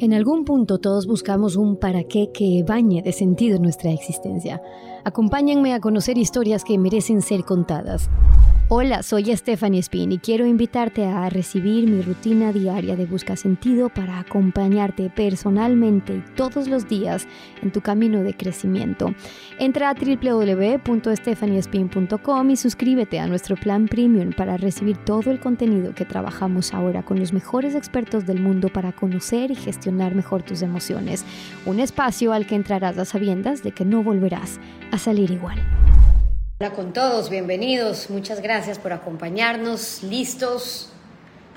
En algún punto todos buscamos un para qué que bañe de sentido nuestra existencia. Acompáñenme a conocer historias que merecen ser contadas. Hola, soy Stephanie Spin y quiero invitarte a recibir mi rutina diaria de Busca Sentido para acompañarte personalmente y todos los días en tu camino de crecimiento. Entra a www.stephaniespin.com y suscríbete a nuestro plan premium para recibir todo el contenido que trabajamos ahora con los mejores expertos del mundo para conocer y gestionar mejor tus emociones. Un espacio al que entrarás a sabiendas de que no volverás a salir igual. Hola con todos, bienvenidos, muchas gracias por acompañarnos, listos,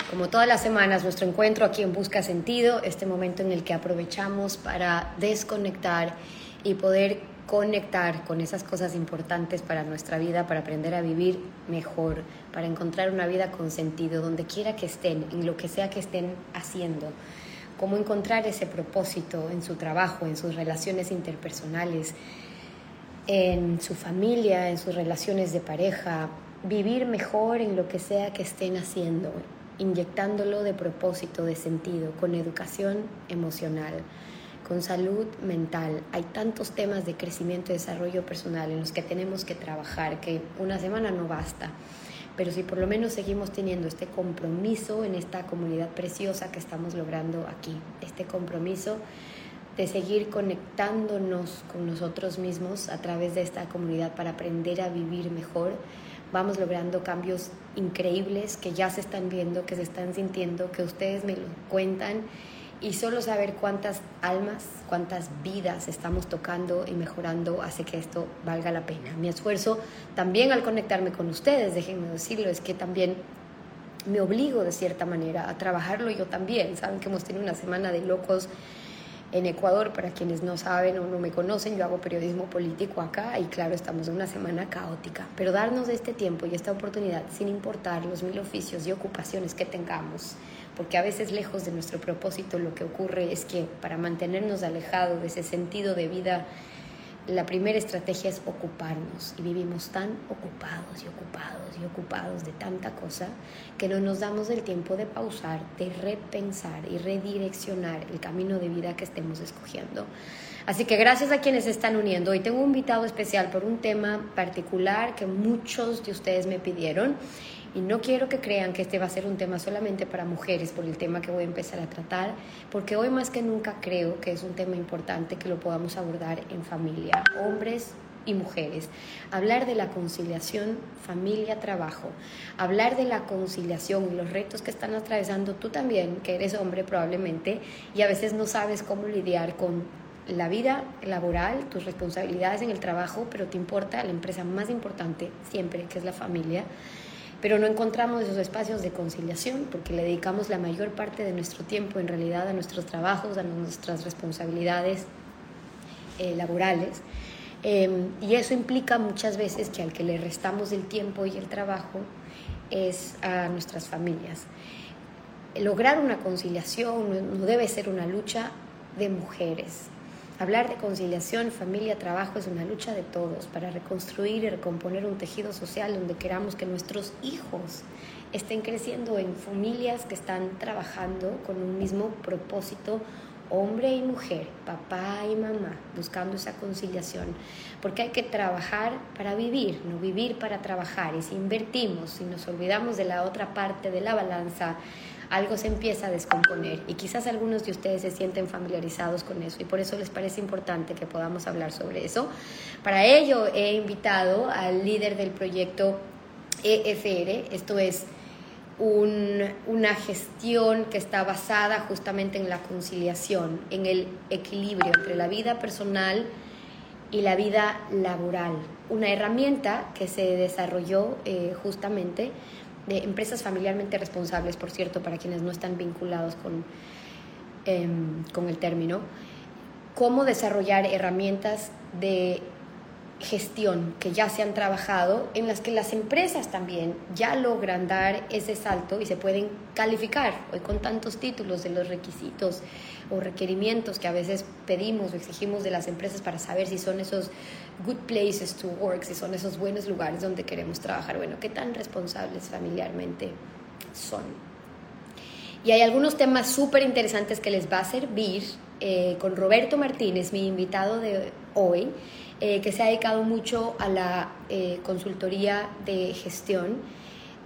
como todas las semanas, nuestro encuentro aquí en Busca Sentido, este momento en el que aprovechamos para desconectar y poder conectar con esas cosas importantes para nuestra vida, para aprender a vivir mejor, para encontrar una vida con sentido, donde quiera que estén, en lo que sea que estén haciendo, cómo encontrar ese propósito en su trabajo, en sus relaciones interpersonales, en su familia, en sus relaciones de pareja, vivir mejor en lo que sea que estén haciendo, inyectándolo de propósito, de sentido, con educación emocional, con salud mental. Hay tantos temas de crecimiento y desarrollo personal en los que tenemos que trabajar que una semana no basta. Pero si por lo menos seguimos teniendo este compromiso en esta comunidad preciosa que estamos logrando aquí, este compromiso de seguir conectándonos con nosotros mismos a través de esta comunidad para aprender a vivir mejor. Vamos logrando cambios increíbles que ya se están viendo, que se están sintiendo, que ustedes me lo cuentan y solo saber cuántas almas, cuántas vidas estamos tocando y mejorando hace que esto valga la pena. Mi esfuerzo también al conectarme con ustedes, déjenme decirlo, es que también me obligo de cierta manera a trabajarlo yo también. Saben que hemos tenido una semana de locos en Ecuador, para quienes no saben o no me conocen, yo hago periodismo político acá y claro, estamos en una semana caótica, pero darnos este tiempo y esta oportunidad sin importar los mil oficios y ocupaciones que tengamos, porque a veces lejos de nuestro propósito lo que ocurre es que para mantenernos alejados de ese sentido de vida la primera estrategia es ocuparnos y vivimos tan ocupados y ocupados y ocupados de tanta cosa que no nos damos el tiempo de pausar, de repensar y redireccionar el camino de vida que estemos escogiendo. Así que gracias a quienes se están uniendo. Hoy tengo un invitado especial por un tema particular que muchos de ustedes me pidieron y no quiero que crean que este va a ser un tema solamente para mujeres por el tema que voy a empezar a tratar, porque hoy más que nunca creo que es un tema importante que lo podamos abordar en familia, hombres y mujeres. Hablar de la conciliación familia-trabajo, hablar de la conciliación y los retos que están atravesando tú también, que eres hombre probablemente, y a veces no sabes cómo lidiar con la vida laboral, tus responsabilidades en el trabajo, pero te importa la empresa más importante siempre, que es la familia pero no encontramos esos espacios de conciliación porque le dedicamos la mayor parte de nuestro tiempo en realidad a nuestros trabajos, a nuestras responsabilidades eh, laborales. Em, y eso implica muchas veces que al que le restamos el tiempo y el trabajo es a nuestras familias. Lograr una conciliación no debe ser una lucha de mujeres, Hablar de conciliación, familia, trabajo es una lucha de todos para reconstruir y recomponer un tejido social donde queramos que nuestros hijos estén creciendo en familias que están trabajando con un mismo propósito, hombre y mujer, papá y mamá, buscando esa conciliación. Porque hay que trabajar para vivir, no vivir para trabajar. Y si invertimos, si nos olvidamos de la otra parte de la balanza, algo se empieza a descomponer y quizás algunos de ustedes se sienten familiarizados con eso y por eso les parece importante que podamos hablar sobre eso. Para ello he invitado al líder del proyecto EFR, esto es una gestión que está basada justamente en la conciliación, en el equilibrio entre la vida personal y la vida laboral. Una herramienta que se desarrolló eh, justamente de empresas familiarmente responsables, por cierto, para quienes no están vinculados con, em, con el término, cómo desarrollar herramientas de gestión que ya se han trabajado, en las que las empresas también ya logran dar ese salto y se pueden calificar hoy con tantos títulos de los requisitos requerimientos que a veces pedimos o exigimos de las empresas para saber si son esos good places to work, si son esos buenos lugares donde queremos trabajar. Bueno, ¿qué tan responsables familiarmente son? Y hay algunos temas súper interesantes que les va a servir eh, con Roberto Martínez, mi invitado de hoy, eh, que se ha dedicado mucho a la eh, consultoría de gestión,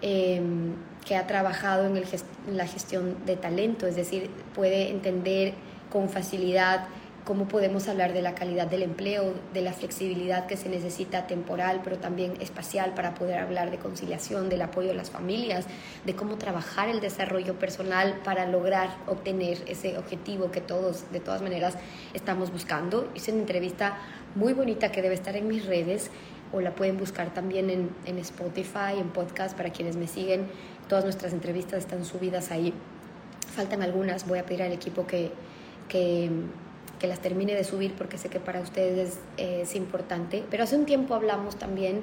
em, que ha trabajado en, en la gestión de talento, es decir, puede entender con facilidad cómo podemos hablar de la calidad del empleo, de la flexibilidad que se necesita temporal, pero también espacial para poder hablar de conciliación, del apoyo a las familias, de cómo trabajar el desarrollo personal para lograr obtener ese objetivo que todos, de todas maneras, estamos buscando. Hice una entrevista muy bonita que debe estar en mis redes o la pueden buscar también en, en Spotify, en podcast, para quienes me siguen. Todas nuestras entrevistas están subidas ahí. Faltan algunas, voy a pedir al equipo que, que que las termine de subir porque sé que para ustedes es, importante. Pero hace un tiempo hablamos también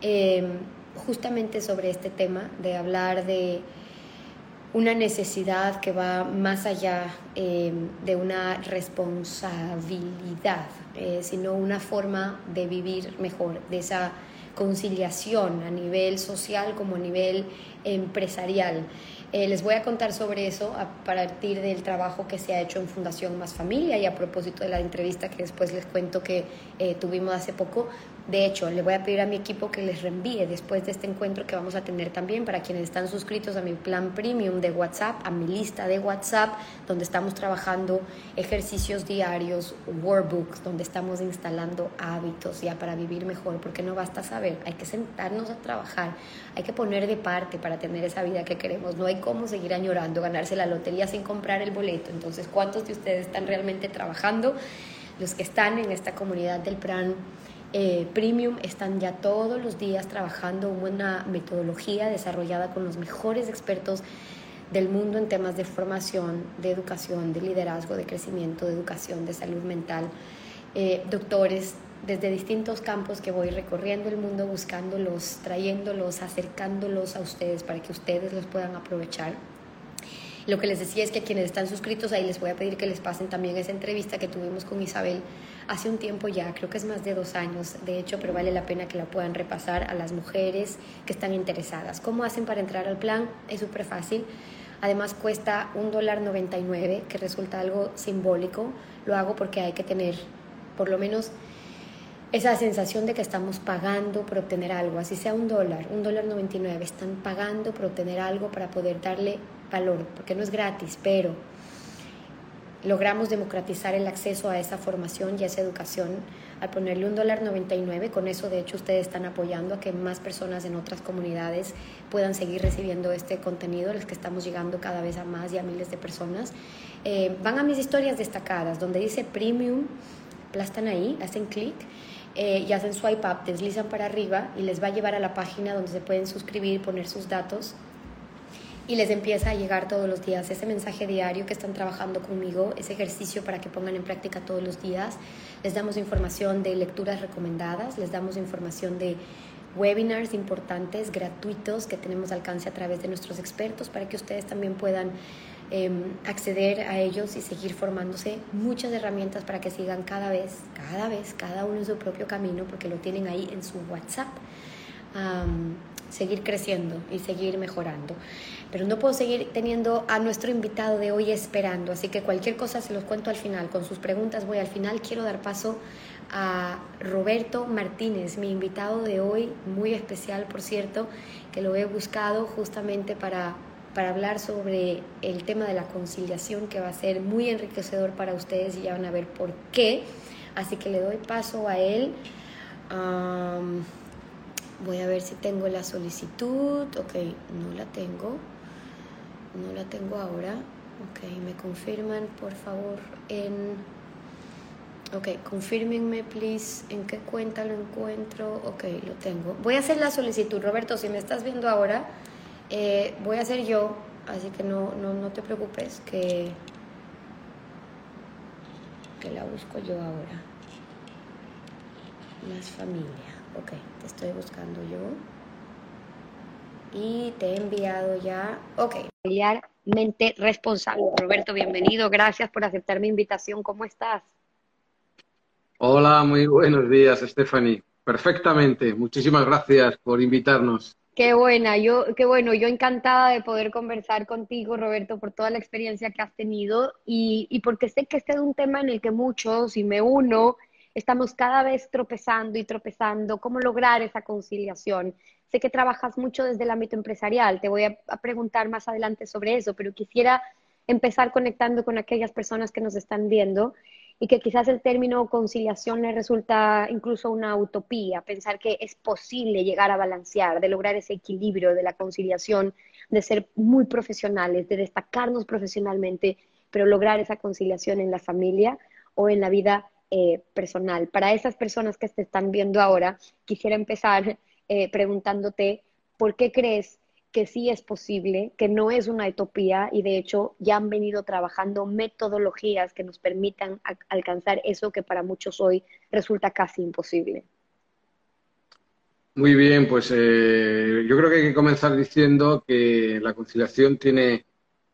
em, justamente sobre este tema, de hablar de una necesidad que va más allá em, de una responsabilidad, eh, sino una forma de vivir mejor, de esa conciliación a nivel social como a nivel empresarial. Eh, les voy a contar sobre eso a partir del trabajo que se ha hecho en Fundación Más Familia y a propósito de la entrevista que después les cuento que eh, tuvimos hace poco. De hecho, le voy a pedir a mi equipo que les reenvíe después de este encuentro que vamos a tener también para quienes están suscritos a mi plan premium de WhatsApp, a mi lista de WhatsApp, donde estamos trabajando ejercicios diarios, workbooks, donde estamos instalando hábitos ya para vivir mejor, porque no basta saber, hay que sentarnos a trabajar, hay que poner de parte para tener esa vida que queremos. No hay cómo seguir añorando ganarse la lotería sin comprar el boleto. Entonces, ¿cuántos de ustedes están realmente trabajando? Los que están en esta comunidad del plan eh, Premium están ya todos los días trabajando una metodología desarrollada con los mejores expertos del mundo en temas de formación, de educación, de liderazgo, de crecimiento, de educación, de salud mental, eh, doctores desde distintos campos que voy recorriendo el mundo buscándolos, trayéndolos, acercándolos a ustedes para que ustedes los puedan aprovechar. Lo que les decía es que a quienes están suscritos ahí les voy a pedir que les pasen también esa entrevista que tuvimos con Isabel hace un tiempo ya, creo que es más de dos años, de hecho, pero vale la pena que la puedan repasar a las mujeres que están interesadas. ¿Cómo hacen para entrar al plan? Es súper fácil. Además cuesta un dólar 99, que resulta algo simbólico. Lo hago porque hay que tener por lo menos esa sensación de que estamos pagando por obtener algo, así sea un dólar, un dólar 99, están pagando por obtener algo para poder darle valor, porque no es gratis, pero logramos democratizar el acceso a esa formación y a esa educación al ponerle un dólar 99. Con eso, de hecho, ustedes están apoyando a que más personas en otras comunidades puedan seguir recibiendo este contenido, los que estamos llegando cada vez a más y a miles de personas. Eh, van a mis historias destacadas, donde dice Premium, aplastan ahí, hacen clic eh, y hacen swipe up, deslizan para arriba y les va a llevar a la página donde se pueden suscribir, poner sus datos y les empieza a llegar todos los días ese mensaje diario que están trabajando conmigo, ese ejercicio para que pongan en práctica todos los días. Les damos información de lecturas recomendadas, les damos información de webinars importantes, gratuitos, que tenemos alcance a través de nuestros expertos para que ustedes también puedan Em, acceder a ellos y seguir formándose muchas herramientas para que sigan cada vez, cada vez, cada uno en su propio camino, porque lo tienen ahí en su WhatsApp. Seguir creciendo y seguir mejorando. Pero no puedo seguir teniendo a nuestro invitado de hoy esperando, así que cualquier cosa se los cuento al final. Con sus preguntas voy al final. Quiero dar paso a Roberto Martínez, mi invitado de hoy, muy especial, por cierto, que lo he buscado justamente para para hablar sobre el tema de la conciliación que va a ser muy enriquecedor para ustedes y ya van a ver por qué. Así que le doy paso a él. Voy a ver si tengo la solicitud. Ok, no la tengo. No la tengo ahora. Ok, me confirman por favor en... Ok, confírmenme, please, en qué cuenta lo encuentro. Ok, lo tengo. Voy a hacer la solicitud. Roberto, si me estás viendo ahora, eh, voy a ser yo, así que no, no, no te preocupes, que, que la busco yo ahora. Más familia. Ok, te estoy buscando yo. Y te he enviado ya. Ok, familiarmente responsable. Roberto, bienvenido. Gracias por aceptar mi invitación. ¿Cómo estás? Hola, muy buenos días, Stephanie. Perfectamente. Muchísimas gracias por invitarnos. Qué buena, yo, qué bueno, yo encantada de poder conversar contigo, Roberto, por toda la experiencia que has tenido y, y porque sé que este es un tema en el que muchos, y me uno, estamos cada vez tropezando y tropezando, cómo lograr esa conciliación. Sé que trabajas mucho desde el ámbito empresarial, te voy a, preguntar más adelante sobre eso, pero quisiera empezar conectando con aquellas personas que nos están viendo y que quizás el término conciliación le resulta incluso una utopía, pensar que es posible llegar a balancear, de lograr ese equilibrio de la conciliación, de ser muy profesionales, de destacarnos profesionalmente, pero lograr esa conciliación en la familia o en la vida eh, personal. Para esas personas que te están viendo ahora, quisiera empezar eh, preguntándote, ¿por qué crees que sí es posible, que no es una utopía y de hecho ya han venido trabajando metodologías que nos permitan alcanzar eso que para muchos hoy resulta casi imposible. Muy bien, pues eh, yo creo que hay que comenzar diciendo que la conciliación tiene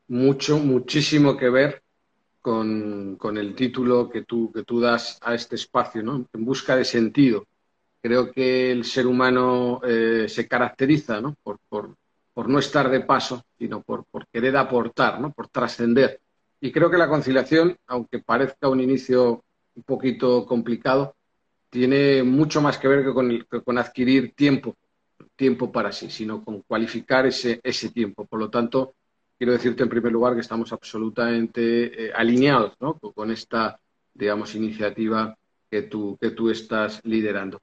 mucho, muchísimo que ver con, el título que tú, que tú das a este espacio, ¿no? En busca de sentido. Creo que el ser humano eh, se caracteriza ¿no? por, por, por no estar de paso, sino por, querer aportar, ¿no? por trascender. Y creo que la conciliación, aunque parezca un inicio un poquito complicado, tiene mucho más que ver que con, adquirir tiempo, tiempo para sí, sino con cualificar ese, ese tiempo. Por lo tanto, quiero decirte en primer lugar que estamos absolutamente eh, alineados con esta, digamos, iniciativa que tú, que tú estás liderando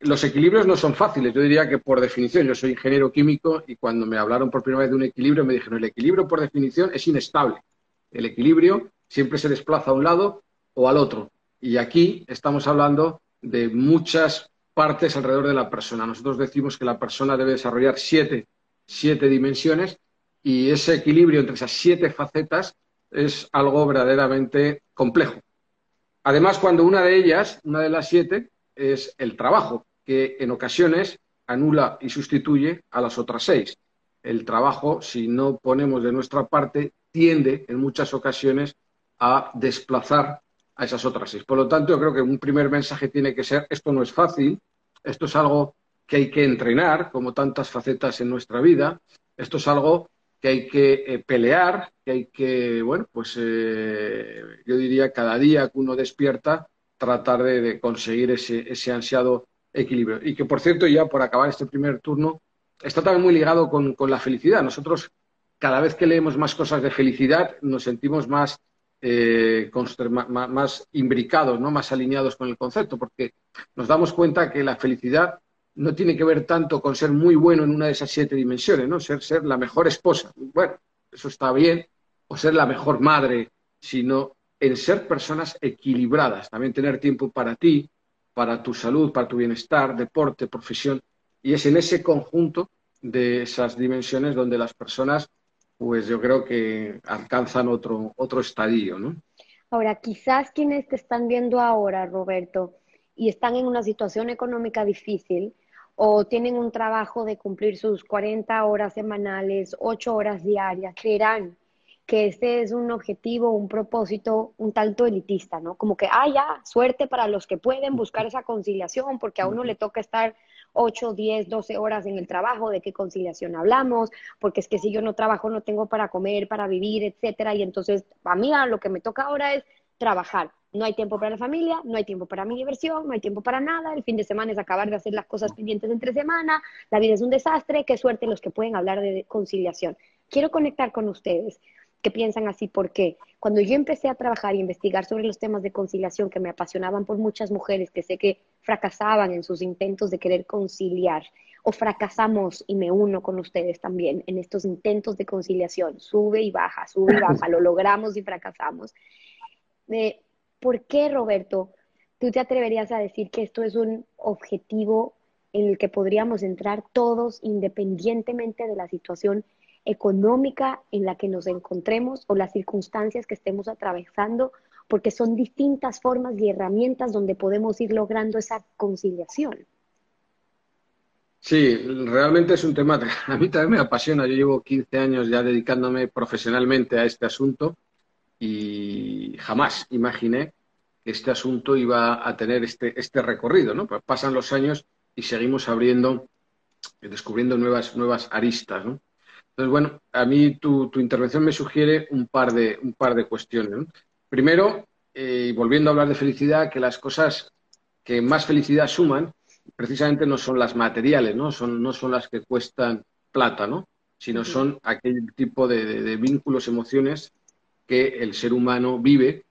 los equilibrios no son fáciles. Yo diría que por definición, yo soy ingeniero químico y cuando me hablaron por primera vez de un equilibrio me dijeron, el equilibrio por definición es inestable. El equilibrio siempre se desplaza a un lado o al otro. Y aquí estamos hablando de muchas partes alrededor de la persona. Nosotros decimos que la persona debe desarrollar siete, siete dimensiones y ese equilibrio entre esas siete facetas es algo verdaderamente complejo. Además, cuando una de ellas, una de las siete, es el trabajo, que en ocasiones anula y sustituye a las otras seis. El trabajo, si no ponemos de nuestra parte, tiende en muchas ocasiones a desplazar a esas otras seis. Por lo tanto, yo creo que un primer mensaje tiene que ser, esto no es fácil, esto es algo que hay que entrenar, como tantas facetas en nuestra vida, esto es algo que hay que eh, pelear, que hay que, bueno, pues eh, yo diría cada día que uno despierta, tratar de, conseguir ese, ansiado equilibrio. Y que, por cierto, ya por acabar este primer turno, está también muy ligado con, la felicidad. Nosotros, cada vez que leemos más cosas de felicidad, nos sentimos más, eh, más, imbricados, ¿no? más alineados con el concepto, porque nos damos cuenta que la felicidad no tiene que ver tanto con ser muy bueno en una de esas siete dimensiones, ¿no? Ser, ser la mejor esposa. Bueno, eso está bien, o ser la mejor madre, sino en ser personas equilibradas, también tener tiempo para ti, para tu salud, para tu bienestar, deporte, profesión. Y es en ese conjunto de esas dimensiones donde las personas, pues yo creo que alcanzan otro, otro estadio, ¿no? Ahora, quizás quienes te están viendo ahora, Roberto, y están en una situación económica difícil, o tienen un trabajo de cumplir sus 40 horas semanales, 8 horas diarias, creerán que este es un objetivo, un propósito un tanto elitista, ¿no? Como que, ah, ya, suerte para los que pueden buscar esa conciliación, porque a uno le toca estar 8, 10, 12 horas en el trabajo, de qué conciliación hablamos, porque es que si yo no trabajo no tengo para comer, para vivir, etcétera, y entonces a mí lo que me toca ahora es trabajar. No hay tiempo para la familia, no hay tiempo para mi diversión, no hay tiempo para nada, el fin de semana es acabar de hacer las cosas pendientes entre semana, la vida es un desastre, qué suerte los que pueden hablar de conciliación. Quiero conectar con ustedes que piensan así, porque cuando yo empecé a trabajar y investigar sobre los temas de conciliación que me apasionaban por muchas mujeres que sé que fracasaban en sus intentos de querer conciliar, o fracasamos, y me uno con ustedes también, en estos intentos de conciliación, sube y baja, sube y baja, lo logramos y fracasamos. Eh, ¿Por qué, Roberto, tú te atreverías a decir que esto es un objetivo en el que podríamos entrar todos independientemente de la situación económica en la que nos encontremos o las circunstancias que estemos atravesando, porque son distintas formas y herramientas donde podemos ir logrando esa conciliación. Sí, realmente es un tema que a mí también me apasiona. Yo llevo 15 años ya dedicándome profesionalmente a este asunto y jamás imaginé que este asunto iba a tener este, este recorrido. ¿no? Pasan los años y seguimos abriendo descubriendo nuevas, nuevas aristas. ¿no? Entonces, bueno, a mí tu, tu, intervención me sugiere un par de, un par de cuestiones. Primero, eh, volviendo a hablar de felicidad, que las cosas que más felicidad suman precisamente no son las materiales, ¿no? Son, no son las que cuestan plata, ¿no? Sino son aquel tipo de, de, vínculos, emociones que el ser humano vive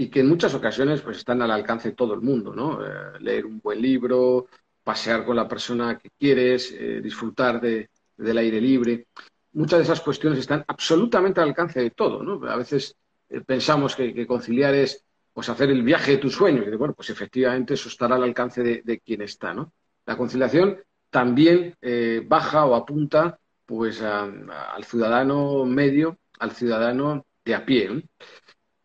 y que en muchas ocasiones pues, están al alcance de todo el mundo, ¿no? Eh, leer un buen libro, pasear con la persona que quieres, eh, disfrutar de, del aire libre. Muchas de esas cuestiones están absolutamente al alcance de todo, ¿no? A veces eh, pensamos que, conciliar es pues hacer el viaje de tus sueños. Bueno, pues efectivamente eso estará al alcance de, quien está, ¿no? La conciliación también baja o apunta pues al ciudadano medio, al ciudadano de a pie.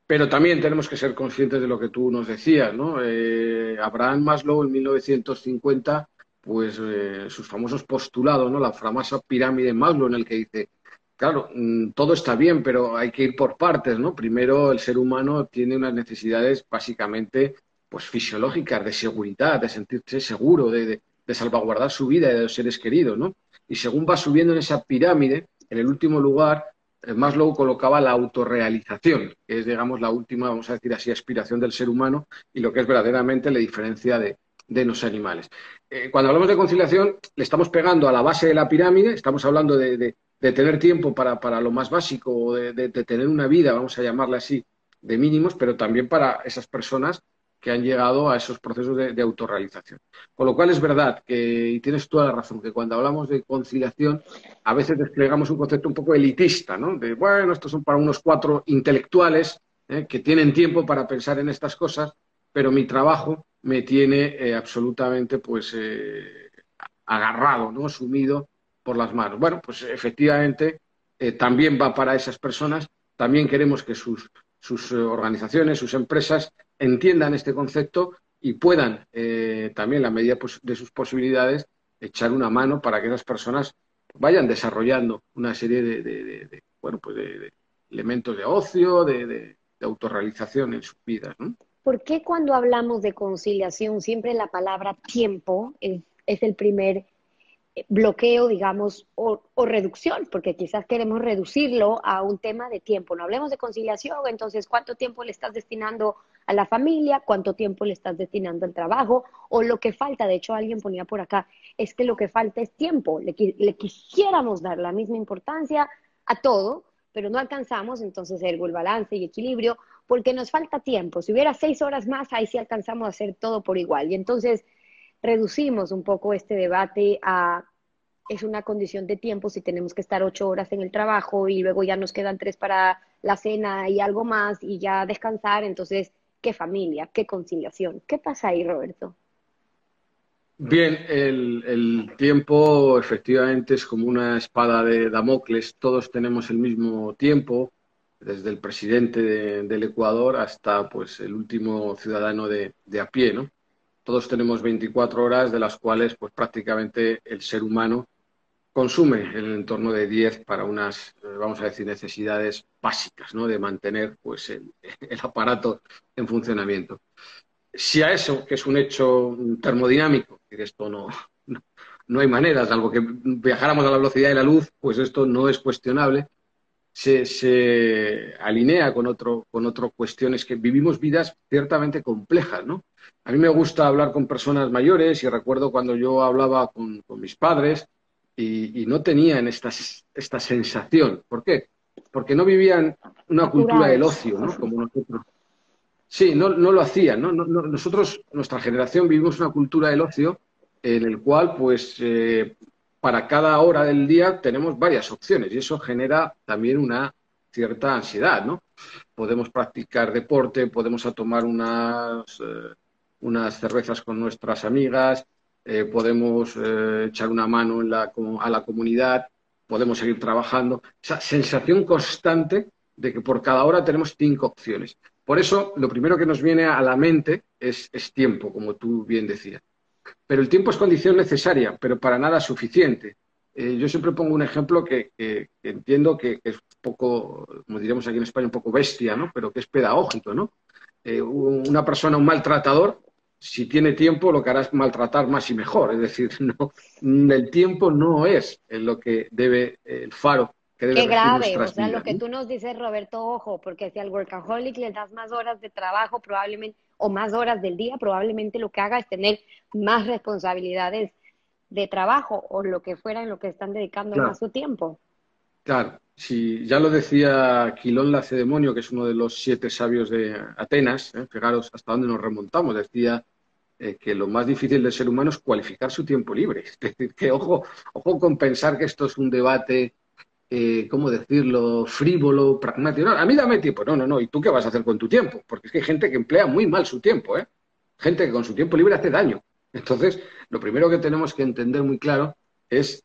Pero también tenemos que ser conscientes de lo que tú nos decías, ¿no? Eh, Abraham Maslow en 1950, pues eh, sus famosos postulados, ¿no? La famosa pirámide Maslow en el que dice, claro, mm, todo está bien, pero hay que ir por partes, ¿no? Primero, el ser humano tiene unas necesidades básicamente, pues fisiológicas, de seguridad, de sentirse seguro, de, de, de salvaguardar su vida y de los seres queridos, ¿no? Y según va subiendo en esa pirámide, en el último lugar Maslow colocaba la autorrealización, que es, digamos, la última, vamos a decir así, aspiración del ser humano y lo que es verdaderamente la diferencia de, de los animales. Eh, cuando hablamos de conciliación, le estamos pegando a la base de la pirámide, estamos hablando de, de, de tener tiempo para, para, lo más básico, de, tener una vida, vamos a llamarla así, de mínimos, pero también para esas personas que han llegado a esos procesos de, autorrealización. Con lo cual es verdad que, y tienes toda la razón, que cuando hablamos de conciliación, a veces desplegamos un concepto un poco elitista, ¿no? De, bueno, estos son para unos cuatro intelectuales ¿eh? que tienen tiempo para pensar en estas cosas, pero mi trabajo me tiene eh, absolutamente, pues, eh, agarrado, ¿no? Sumido por las manos. Bueno, pues efectivamente también va para esas personas, también queremos que sus, sus organizaciones, sus empresas entiendan este concepto y puedan, eh, también, en la medida pues, de sus posibilidades, echar una mano para que esas personas vayan desarrollando una serie de, bueno, pues de, elementos de ocio, de, autorrealización en sus vidas. ¿Por qué cuando hablamos de conciliación siempre la palabra tiempo es, es el primer bloqueo, digamos, o, reducción, porque quizás queremos reducirlo a un tema de tiempo. No hablemos de conciliación, entonces, ¿cuánto tiempo le estás destinando a la familia? ¿Cuánto tiempo le estás destinando al trabajo? O lo que falta, de hecho, alguien ponía por acá, es que lo que falta es tiempo. Le, le quisiéramos dar la misma importancia a todo, pero no alcanzamos, entonces el balance y equilibrio, porque nos falta tiempo. Si hubiera seis horas más, ahí sí alcanzamos a hacer todo por igual. Y entonces reducimos un poco este debate a es una condición de tiempo si tenemos que estar ocho horas en el trabajo y luego ya nos quedan tres para la cena y algo más y ya descansar, entonces, ¿qué familia? ¿Qué conciliación? ¿Qué pasa ahí, Roberto? Bien, el, el, tiempo efectivamente es como una espada de Damocles, todos tenemos el mismo tiempo, desde el presidente de, del Ecuador hasta pues el último ciudadano de, de a pie, ¿no? Todos tenemos 24 horas, de las cuales pues prácticamente el ser humano consume en el entorno de 10 para unas, eh, vamos a decir, necesidades básicas, ¿no? De mantener pues el, aparato en funcionamiento. Si a eso, que es un hecho termodinámico, que esto no, no hay manera, salvo que viajáramos a la velocidad de la luz, pues esto no es cuestionable, se, se, alinea con otro, con otro cuestiones que vivimos vidas ciertamente complejas, ¿no? A mí me gusta hablar con personas mayores y recuerdo cuando yo hablaba con, con mis padres y, y, no tenían esta, esta sensación. ¿Por qué? Porque no vivían una cultura del ocio, ¿no? Como nosotros. Sí, no, no lo hacían, no Nosotros, nuestra generación, vivimos una cultura del ocio en el cual, pues, eh, para cada hora del día tenemos varias opciones y eso genera también una cierta ansiedad, ¿no? Podemos practicar deporte, podemos tomar unas, eh, unas cervezas con nuestras amigas, eh, podemos eh, echar una mano a la comunidad, podemos seguir trabajando. Esa sensación constante de que por cada hora tenemos cinco opciones. Por eso, lo primero que nos viene a la mente es, es tiempo, como tú bien decías. Pero el tiempo es condición necesaria, pero para nada suficiente. Eh, yo siempre pongo un ejemplo que, que, que entiendo que, que, es un poco, como diríamos aquí en España, un poco bestia, ¿no? pero que es pedagógico. ¿no? Eh, una persona, un maltratador, si tiene tiempo, lo que hará es maltratar más y mejor. Es decir, no, el tiempo no es lo que debe el faro que debe Qué grave, o sea, lo que tú nos dices, Roberto, ojo, porque si al workaholic le das más horas de trabajo, probablemente, o más horas del día, probablemente lo que haga es tener más responsabilidades de trabajo o lo que fuera en lo que están dedicando más su tiempo. Claro, si ya lo decía Quilón Lacedemonio, que es uno de los siete sabios de Atenas, ¿eh? fijaros hasta dónde nos remontamos, decía eh, que lo más difícil del ser humano es cualificar su tiempo libre. Es decir, que ojo, ojo con pensar que esto es un debate, eh, ¿cómo decirlo?, frívolo, pragmático. No, a mí dame tiempo. No, no, no. ¿Y tú qué vas a hacer con tu tiempo? Porque es que hay gente que emplea muy mal su tiempo, ¿eh? Gente que con su tiempo libre hace daño. Entonces, lo primero que tenemos que entender muy claro es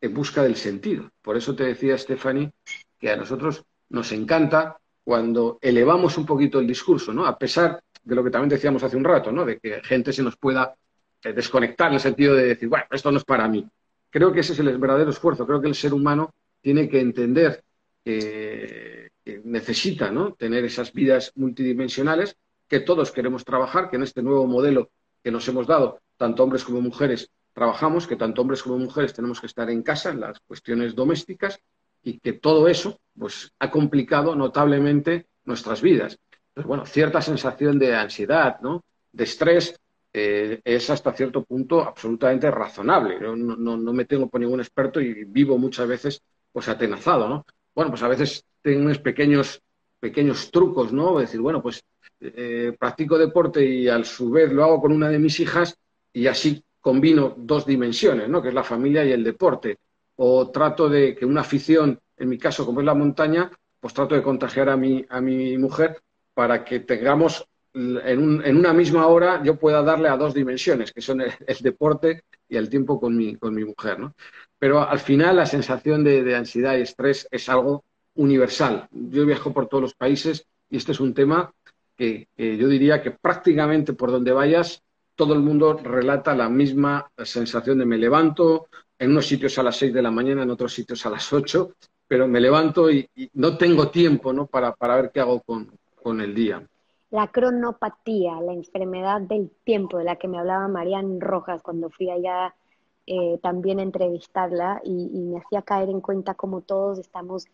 en busca del sentido. Por eso te decía, Stephanie, que a nosotros nos encanta cuando elevamos un poquito el discurso, ¿no? A pesar de lo que también decíamos hace un rato, ¿no? De que gente se nos pueda eh, desconectar en el sentido de decir, bueno, esto no es para mí. Creo que ese es el verdadero esfuerzo. Creo que el ser humano tiene que entender que, necesita, ¿no? Tener esas vidas multidimensionales que todos queremos trabajar, que en este nuevo modelo que nos hemos dado, tanto hombres como mujeres, trabajamos, que tanto hombres como mujeres tenemos que estar en casa en las cuestiones domésticas y que todo eso pues, ha complicado notablemente nuestras vidas. Entonces, bueno, cierta sensación de ansiedad, ¿no? de estrés, eh, es hasta cierto punto absolutamente razonable. no, no, me tengo por ningún experto y vivo muchas veces pues atenazado, ¿no? Bueno, pues a veces tengo unos pequeños, pequeños trucos, ¿no? decir, bueno, pues eh, practico deporte y al su vez lo hago con una de mis hijas y así combino dos dimensiones, ¿no? que es la familia y el deporte. O trato de que una afición, en mi caso, como es la montaña, pues trato de contagiar a mi, a mi mujer para que tengamos en, un, en, una misma hora yo pueda darle a dos dimensiones, que son el, deporte y el tiempo con mi, con mi mujer. ¿no? Pero al final la sensación de, ansiedad y estrés es algo universal. Yo viajo por todos los países y este es un tema que, yo diría que prácticamente por donde vayas todo el mundo relata la misma sensación de me levanto, en unos sitios a las 6 de la mañana, en otros sitios a las 8, pero me levanto y, no tengo tiempo ¿no? Para, para, ver qué hago con, con, el día. La cronopatía, la enfermedad del tiempo de la que me hablaba Marian Rojas cuando fui allá eh, también a entrevistarla y, me hacía caer en cuenta cómo todos estamos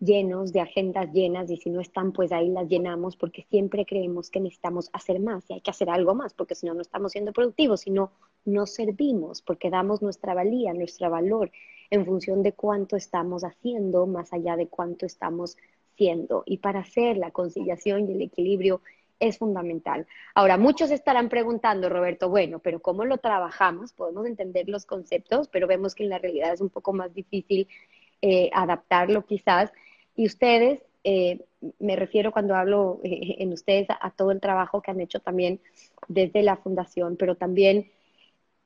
llenos de agendas llenas y si no están, pues ahí las llenamos porque siempre creemos que necesitamos hacer más y hay que hacer algo más porque si no, no estamos siendo productivos, sino no servimos porque damos nuestra valía, nuestro valor en función de cuánto estamos haciendo más allá de cuánto estamos Y para hacer la conciliación y el equilibrio es fundamental. Ahora, muchos estarán preguntando, Roberto, bueno, pero ¿cómo lo trabajamos? Podemos entender los conceptos, pero vemos que en la realidad es un poco más difícil eh, adaptarlo quizás. Y ustedes, eh, me refiero cuando hablo eh, en ustedes a, todo el trabajo que han hecho también desde la fundación, pero también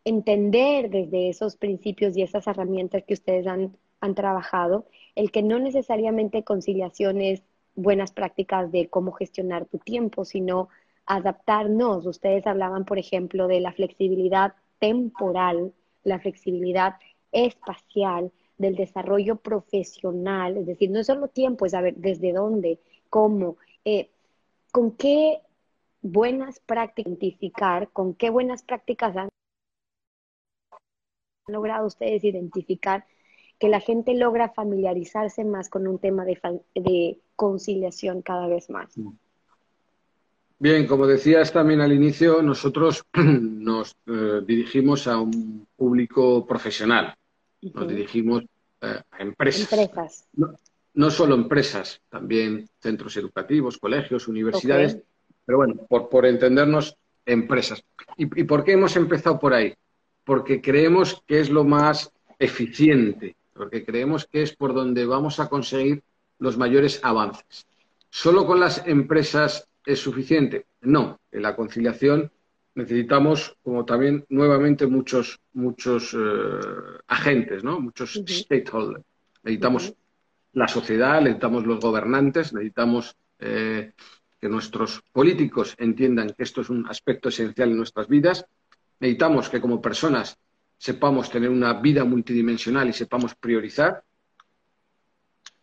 entender desde esos principios y esas herramientas que ustedes han, han trabajado, el que no necesariamente conciliación es buenas prácticas de cómo gestionar tu tiempo, sino adaptarnos. Ustedes hablaban, por ejemplo, de la flexibilidad temporal, la flexibilidad espacial, del desarrollo profesional, es decir, no es solo tiempo, es saber desde dónde, cómo, eh, con qué buenas prácticas identificar, con qué buenas prácticas han logrado ustedes identificar que la gente logra familiarizarse más con un tema de, conciliación cada vez más. Bien, como decías también al inicio, nosotros nos eh, dirigimos a un público profesional. Nos dirigimos eh, a empresas. No, solo empresas, también centros educativos, colegios, universidades, pero bueno, por, por entendernos, empresas. ¿Y, por qué hemos empezado por ahí? Porque creemos que es lo más eficiente, porque creemos que es por donde vamos a conseguir los mayores avances. ¿Solo con las empresas es suficiente? No, en la conciliación necesitamos, como también nuevamente, muchos, muchos eh, agentes, ¿no? muchos stakeholders. Necesitamos la sociedad, necesitamos los gobernantes, necesitamos eh, que nuestros políticos entiendan que esto es un aspecto esencial en nuestras vidas. Necesitamos que como personas sepamos tener una vida multidimensional y sepamos priorizar.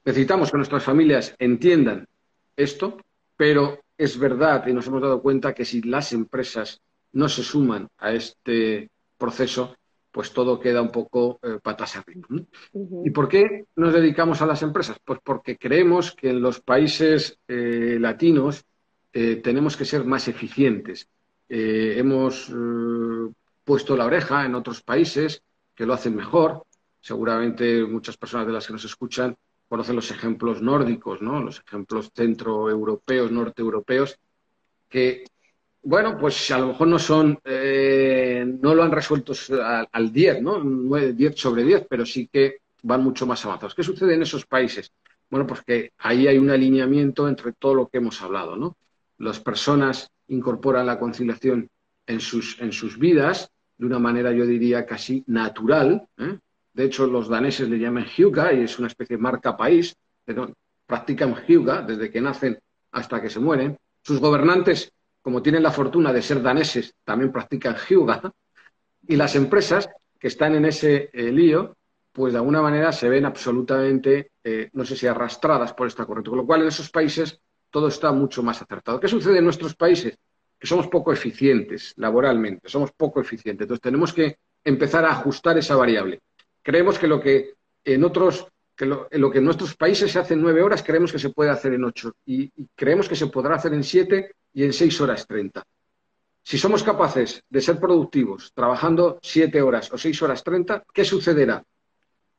Necesitamos que nuestras familias entiendan esto, pero es verdad y nos hemos dado cuenta que si las empresas no se suman a este proceso, pues todo queda un poco eh, patas arriba. ¿Y por qué nos dedicamos a las empresas? Pues porque creemos que en los países eh, latinos eh, tenemos que ser más eficientes. hemos puesto la oreja en otros países que lo hacen mejor. Seguramente muchas personas de las que nos escuchan conocen los ejemplos nórdicos, ¿no? los ejemplos centroeuropeos, norteeuropeos, que bueno, pues a lo mejor no son, eh, no lo han resuelto al, 10, ¿no? 10 sobre 10, pero sí que van mucho más avanzados. ¿Qué sucede en esos países? Bueno, pues que ahí hay un alineamiento entre todo lo que hemos hablado, ¿no? Las personas incorporan la conciliación en sus, en sus vidas de una manera, yo diría, casi natural. ¿eh? De hecho, los daneses le llaman Hyuga y es una especie de marca país. Practican Hyuga desde que nacen hasta que se mueren. Sus gobernantes como tienen la fortuna de ser daneses, también practican Hyuga, y las empresas que están en ese eh, lío, pues de alguna manera se ven absolutamente, eh, no sé si arrastradas por esta corriente. Con lo cual, en esos países todo está mucho más acertado. ¿Qué sucede en nuestros países? Que somos poco eficientes laboralmente, somos poco eficientes. Entonces, tenemos que empezar a ajustar esa variable. Creemos que lo que en otros lo, que en nuestros países se hace en nueve horas, creemos que se puede hacer en ocho. Y, creemos que se podrá hacer en siete y en 6 horas 30. Si somos capaces de ser productivos trabajando 7 horas o 6 horas 30, ¿qué sucederá?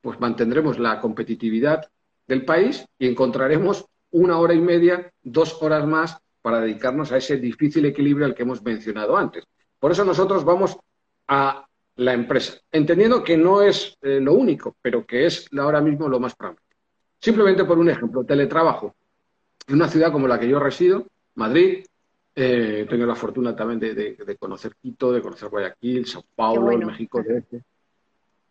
Pues mantendremos la competitividad del país y encontraremos una hora y media, dos horas más para dedicarnos a ese difícil equilibrio al que hemos mencionado antes. Por eso nosotros vamos a la empresa, entendiendo que no es eh, lo único, pero que es ahora mismo lo más práctico. Simplemente por un ejemplo, teletrabajo. En una ciudad como la que yo resido, Madrid, eh, he tenido la fortuna también de, conocer Quito, de conocer Guayaquil, Sao Paulo, México.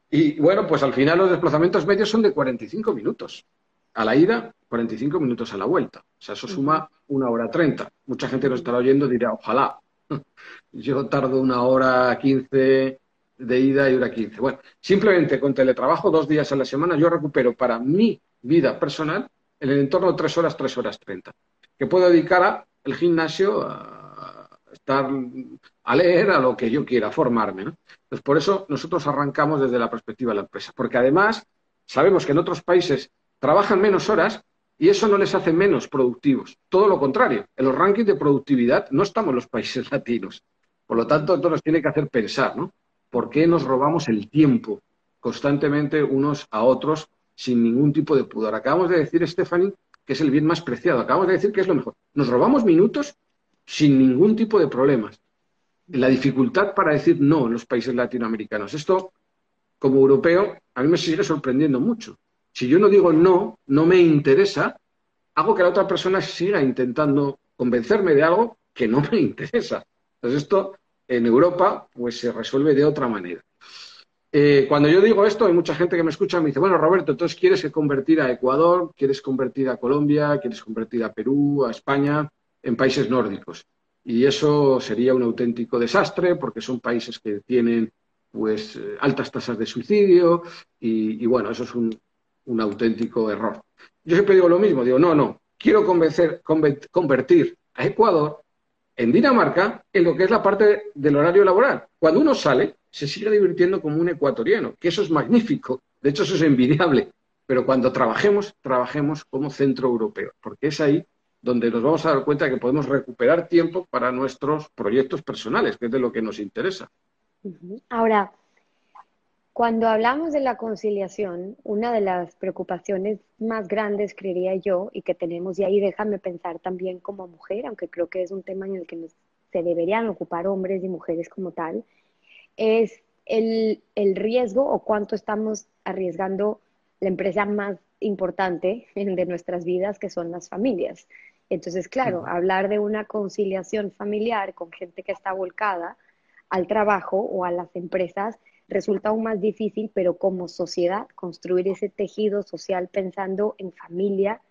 Y bueno, pues al final los desplazamientos medios son de 45 minutos. A la ida, 45 minutos a la vuelta. O sea, eso suma una hora 30. Mucha gente lo estará oyendo dirá, ojalá. Yo tardo una hora 15 de ida y hora 15. Bueno, simplemente con teletrabajo dos días a la semana yo recupero para mi vida personal en el entorno de tres horas, tres horas 30, que puedo dedicar a el gimnasio a estar a leer a lo que yo quiera, formarme. Entonces, por eso nosotros arrancamos desde la perspectiva de la empresa, porque además sabemos que en otros países trabajan menos horas y eso no les hace menos productivos. Todo lo contrario, en los rankings de productividad no estamos los países latinos. Por lo tanto, esto nos tiene que hacer pensar, ¿no? ¿Por qué nos robamos el tiempo constantemente unos a otros sin ningún tipo de pudor? Acabamos de decir, Stephanie, que es el bien más preciado. Acabamos de decir que es lo mejor. Nos robamos minutos sin ningún tipo de problemas. La dificultad para decir no en los países latinoamericanos. Esto, como europeo, a mí me sigue sorprendiendo mucho. Si yo no digo no, no me interesa, hago que la otra persona siga intentando convencerme de algo que no me interesa. Entonces esto en Europa pues se resuelve de otra manera. Eh, cuando yo digo esto, hay mucha gente que me escucha y me dice, bueno, Roberto, entonces quieres que convertir a Ecuador, quieres convertir a Colombia, quieres convertir a Perú, a España, en países nórdicos. Y eso sería un auténtico desastre porque son países que tienen pues eh, altas tasas de suicidio y, bueno, eso es un, un, auténtico error. Yo siempre digo lo mismo, digo, no, no, quiero convencer, convertir a Ecuador en Dinamarca en lo que es la parte del horario laboral. Cuando uno sale, se sigue divirtiendo como un ecuatoriano, que eso es magnífico, de hecho eso es envidiable, pero cuando trabajemos, trabajemos como centro europeo, porque es ahí donde nos vamos a dar cuenta que podemos recuperar tiempo para nuestros proyectos personales, que es de lo que nos interesa. Ahora, cuando hablamos de la conciliación, una de las preocupaciones más grandes, creería yo, y que tenemos, y ahí déjame pensar también como mujer, aunque creo que es un tema en el que se deberían ocupar hombres y mujeres como tal, es el, riesgo o cuánto estamos arriesgando la empresa más importante de nuestras vidas, que son las familias. Entonces, claro, hablar de una conciliación familiar con gente que está volcada al trabajo o a las empresas resulta aún más difícil, pero como sociedad, construir ese tejido social pensando en familia,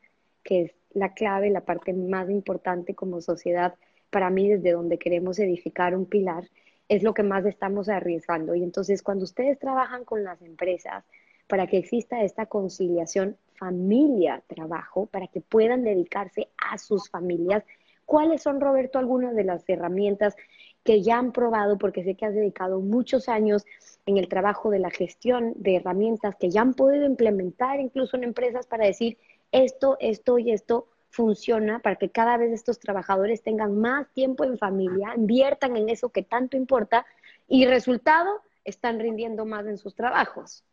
que es la clave, la parte más importante como sociedad, para mí desde donde queremos edificar un pilar, es lo que más estamos arriesgando. Y entonces cuando ustedes trabajan con las empresas para que exista esta conciliación familia-trabajo, para que puedan dedicarse a sus familias, ¿cuáles son, Roberto, algunas de las herramientas que ya han probado, porque sé que has dedicado muchos años en el trabajo de la gestión de herramientas que ya han podido implementar incluso en empresas para decir esto, esto y esto funciona para que cada vez estos trabajadores tengan más tiempo en familia, inviertan en eso que tanto importa y resultado, están rindiendo más en sus trabajos.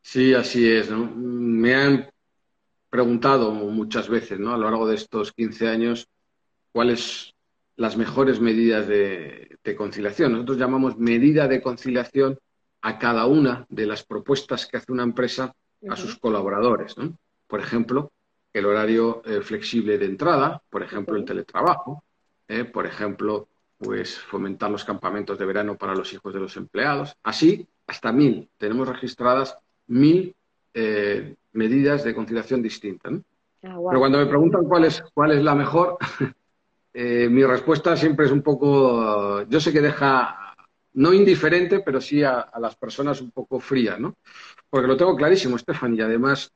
Sí, así es. ¿no? Me han preguntado muchas veces ¿no? a lo largo de estos 15 años cuáles las mejores medidas de, conciliación. Nosotros llamamos medida de conciliación a cada una de las propuestas que hace una empresa a sus colaboradores. Por ejemplo, el horario eh, flexible de entrada, por ejemplo, el teletrabajo, ¿eh? por ejemplo, pues fomentar los campamentos de verano para los hijos de los empleados. Así, hasta mil. Tenemos registradas mil eh, medidas de conciliación distintas. Ah, Pero cuando me preguntan cuál es, cuál es la mejor, eh, mi respuesta siempre es un poco, yo sé que deja, no indiferente, pero sí a, las personas un poco frías, ¿no? Porque lo tengo clarísimo, Estefan, y además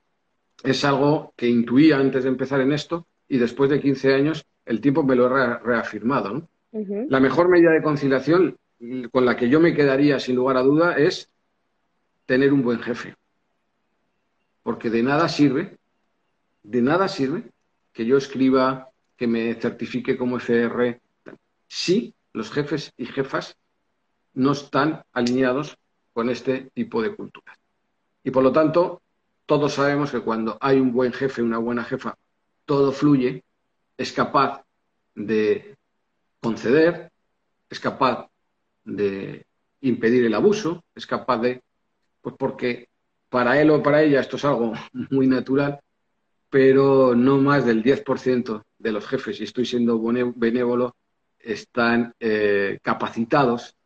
es algo que intuía antes de empezar en esto y después de 15 años el tiempo me lo ha reafirmado, ¿no? La mejor medida de conciliación con la que yo me quedaría sin lugar a duda es tener un buen jefe. Porque de nada sirve, de nada sirve que yo escriba, que me certifique como FR, si los jefes y jefas no están alineados con este tipo de culturas. Y por lo tanto, todos sabemos que cuando hay un buen jefe, una buena jefa, todo fluye, es capaz de conceder, es capaz de impedir el abuso, es capaz de, pues porque para él o para ella esto es algo muy natural, pero no más del 10% de los jefes, y estoy siendo benévolo, están eh, capacitados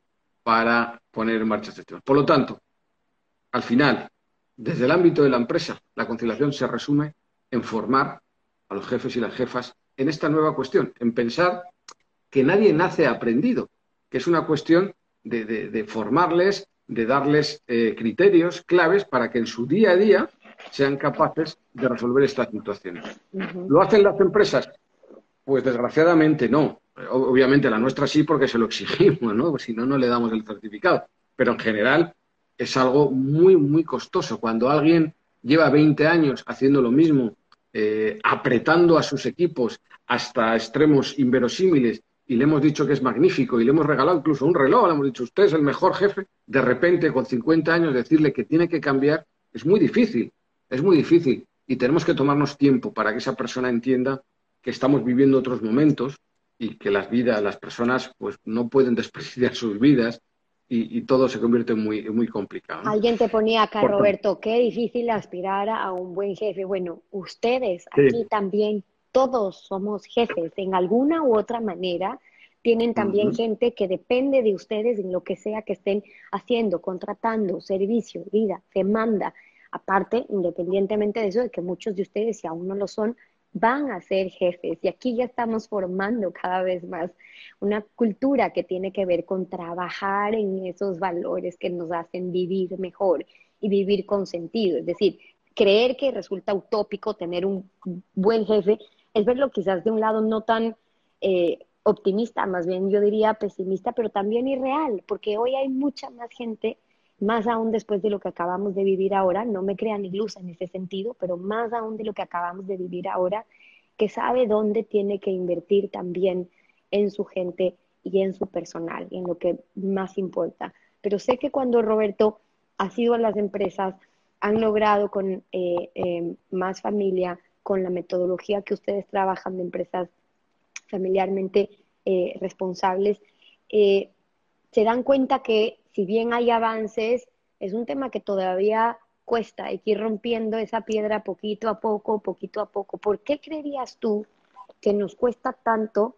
para poner en marcha este tema. Por lo tanto, al final, desde el ámbito de la empresa, la conciliación se resume en formar a los jefes y las jefas en esta nueva cuestión, en pensar que nadie nace aprendido, que es una cuestión de, formarles, de darles eh, criterios claves para que en su día a día sean capaces de resolver estas situaciones. ¿Lo hacen las empresas? Pues desgraciadamente no. Obviamente la nuestra sí porque se lo exigimos, ¿no? si no, no le damos el certificado. Pero en general es algo muy, muy costoso. Cuando alguien lleva 20 años haciendo lo mismo, eh, apretando a sus equipos hasta extremos inverosímiles y le hemos dicho que es magnífico y le hemos regalado incluso un reloj, le hemos dicho, usted es el mejor jefe, de repente con 50 años decirle que tiene que cambiar es muy difícil, es muy difícil y tenemos que tomarnos tiempo para que esa persona entienda que estamos viviendo otros momentos y que las vidas, las personas pues no pueden despreciar sus vidas y, todo se convierte en muy, muy complicado. Alguien te ponía acá, Roberto, qué difícil aspirar a un buen jefe. Bueno, ustedes aquí también todos somos jefes en alguna u otra manera. Tienen también gente que depende de ustedes en lo que sea que estén haciendo, contratando, servicio, vida, demanda. Aparte, independientemente de eso, de que muchos de ustedes, si aún no lo son, van a ser jefes. Y aquí ya estamos formando cada vez más una cultura que tiene que ver con trabajar en esos valores que nos hacen vivir mejor y vivir con sentido. Es decir, creer que resulta utópico tener un buen jefe es verlo quizás de un lado no tan eh, optimista, más bien yo diría pesimista, pero también irreal, porque hoy hay mucha más gente, más aún después de lo que acabamos de vivir ahora, no me crean ilusa en ese sentido, pero más aún de lo que acabamos de vivir ahora, que sabe dónde tiene que invertir también en su gente y en su personal, en lo que más importa. Pero sé que cuando Roberto ha sido a las empresas, han logrado con eh, eh, más familia, con la metodología que ustedes trabajan de empresas familiarmente eh, responsables, eh, se dan cuenta que si bien hay avances, es un tema que todavía cuesta, hay que ir rompiendo esa piedra poquito a poco, poquito a poco. ¿Por qué creerías tú que nos cuesta tanto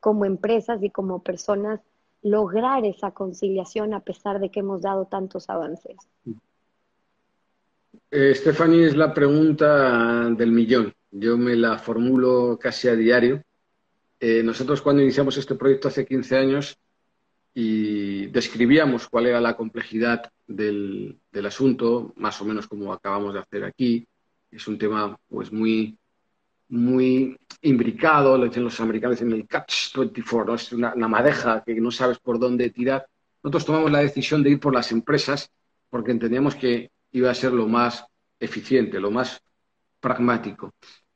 como empresas y como personas lograr esa conciliación a pesar de que hemos dado tantos avances? Eh, Stephanie, es la pregunta del millón. Yo me la formulo casi a diario. Eh, nosotros cuando iniciamos este proyecto hace 15 años y describíamos cuál era la complejidad del, asunto, más o menos como acabamos de hacer aquí. Es un tema pues muy muy imbricado, lo dicen los americanos en el catch 24, ¿no? es una, madeja que no sabes por dónde tirar. Nosotros tomamos la decisión de ir por las empresas porque entendíamos que iba a ser lo más eficiente, lo más pragmático.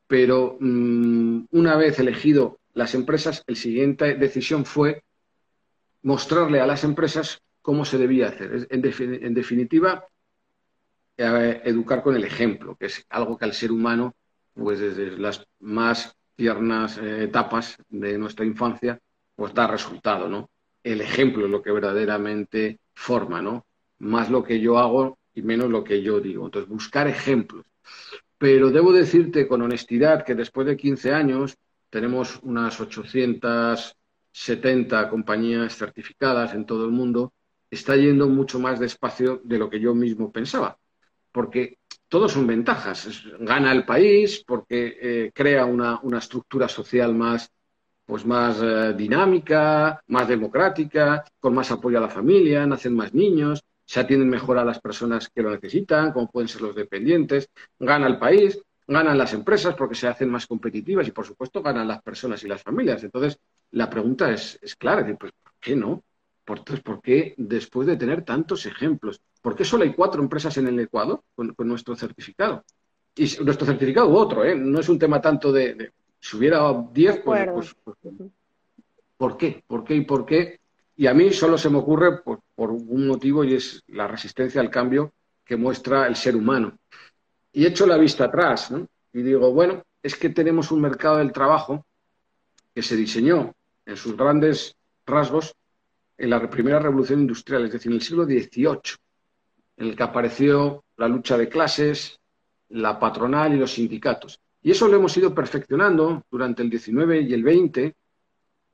Pero mmm, una vez elegido las empresas, la siguiente decisión fue mostrarle a las empresas cómo se debía hacer. En, defin en definitiva, eh, educar con el ejemplo, que es algo que al ser humano, pues desde las más tiernas eh, etapas de nuestra infancia, pues da resultado, ¿no? El ejemplo es lo que verdaderamente forma, ¿no? Más lo que yo hago y menos lo que yo digo. Entonces, buscar ejemplos. Pero debo decirte con honestidad que después de 15 años tenemos unas 870 compañías certificadas en todo el mundo, está yendo mucho más despacio de lo que yo mismo pensaba. Porque todos son ventajas. Gana el país porque eh, crea una, una, estructura social más, pues más eh, dinámica, más democrática, con más apoyo a la familia, nacen más niños, se atienden mejor a las personas que lo necesitan, como pueden ser los dependientes, gana el país, ganan las empresas porque se hacen más competitivas y, por supuesto, ganan las personas y las familias. Entonces, la pregunta es, es clara, es decir, pues, ¿por qué no? Entonces, ¿por qué después de tener tantos ejemplos? ¿Por qué solo hay cuatro empresas en el Ecuador con, con nuestro certificado? Y nuestro certificado u otro, ¿eh? No es un tema tanto de, de si hubiera diez, pues, pues, pues, ¿por qué? ¿Por qué y por qué? Y a mí solo se me ocurre por, por, un motivo y es la resistencia al cambio que muestra el ser humano. Y echo la vista atrás ¿no? y digo, bueno, es que tenemos un mercado del trabajo que se diseñó en sus grandes rasgos en la primera revolución industrial, es decir, en el siglo XVIII, en el que apareció la lucha de clases, la patronal y los sindicatos. Y eso lo hemos ido perfeccionando durante el XIX y el XX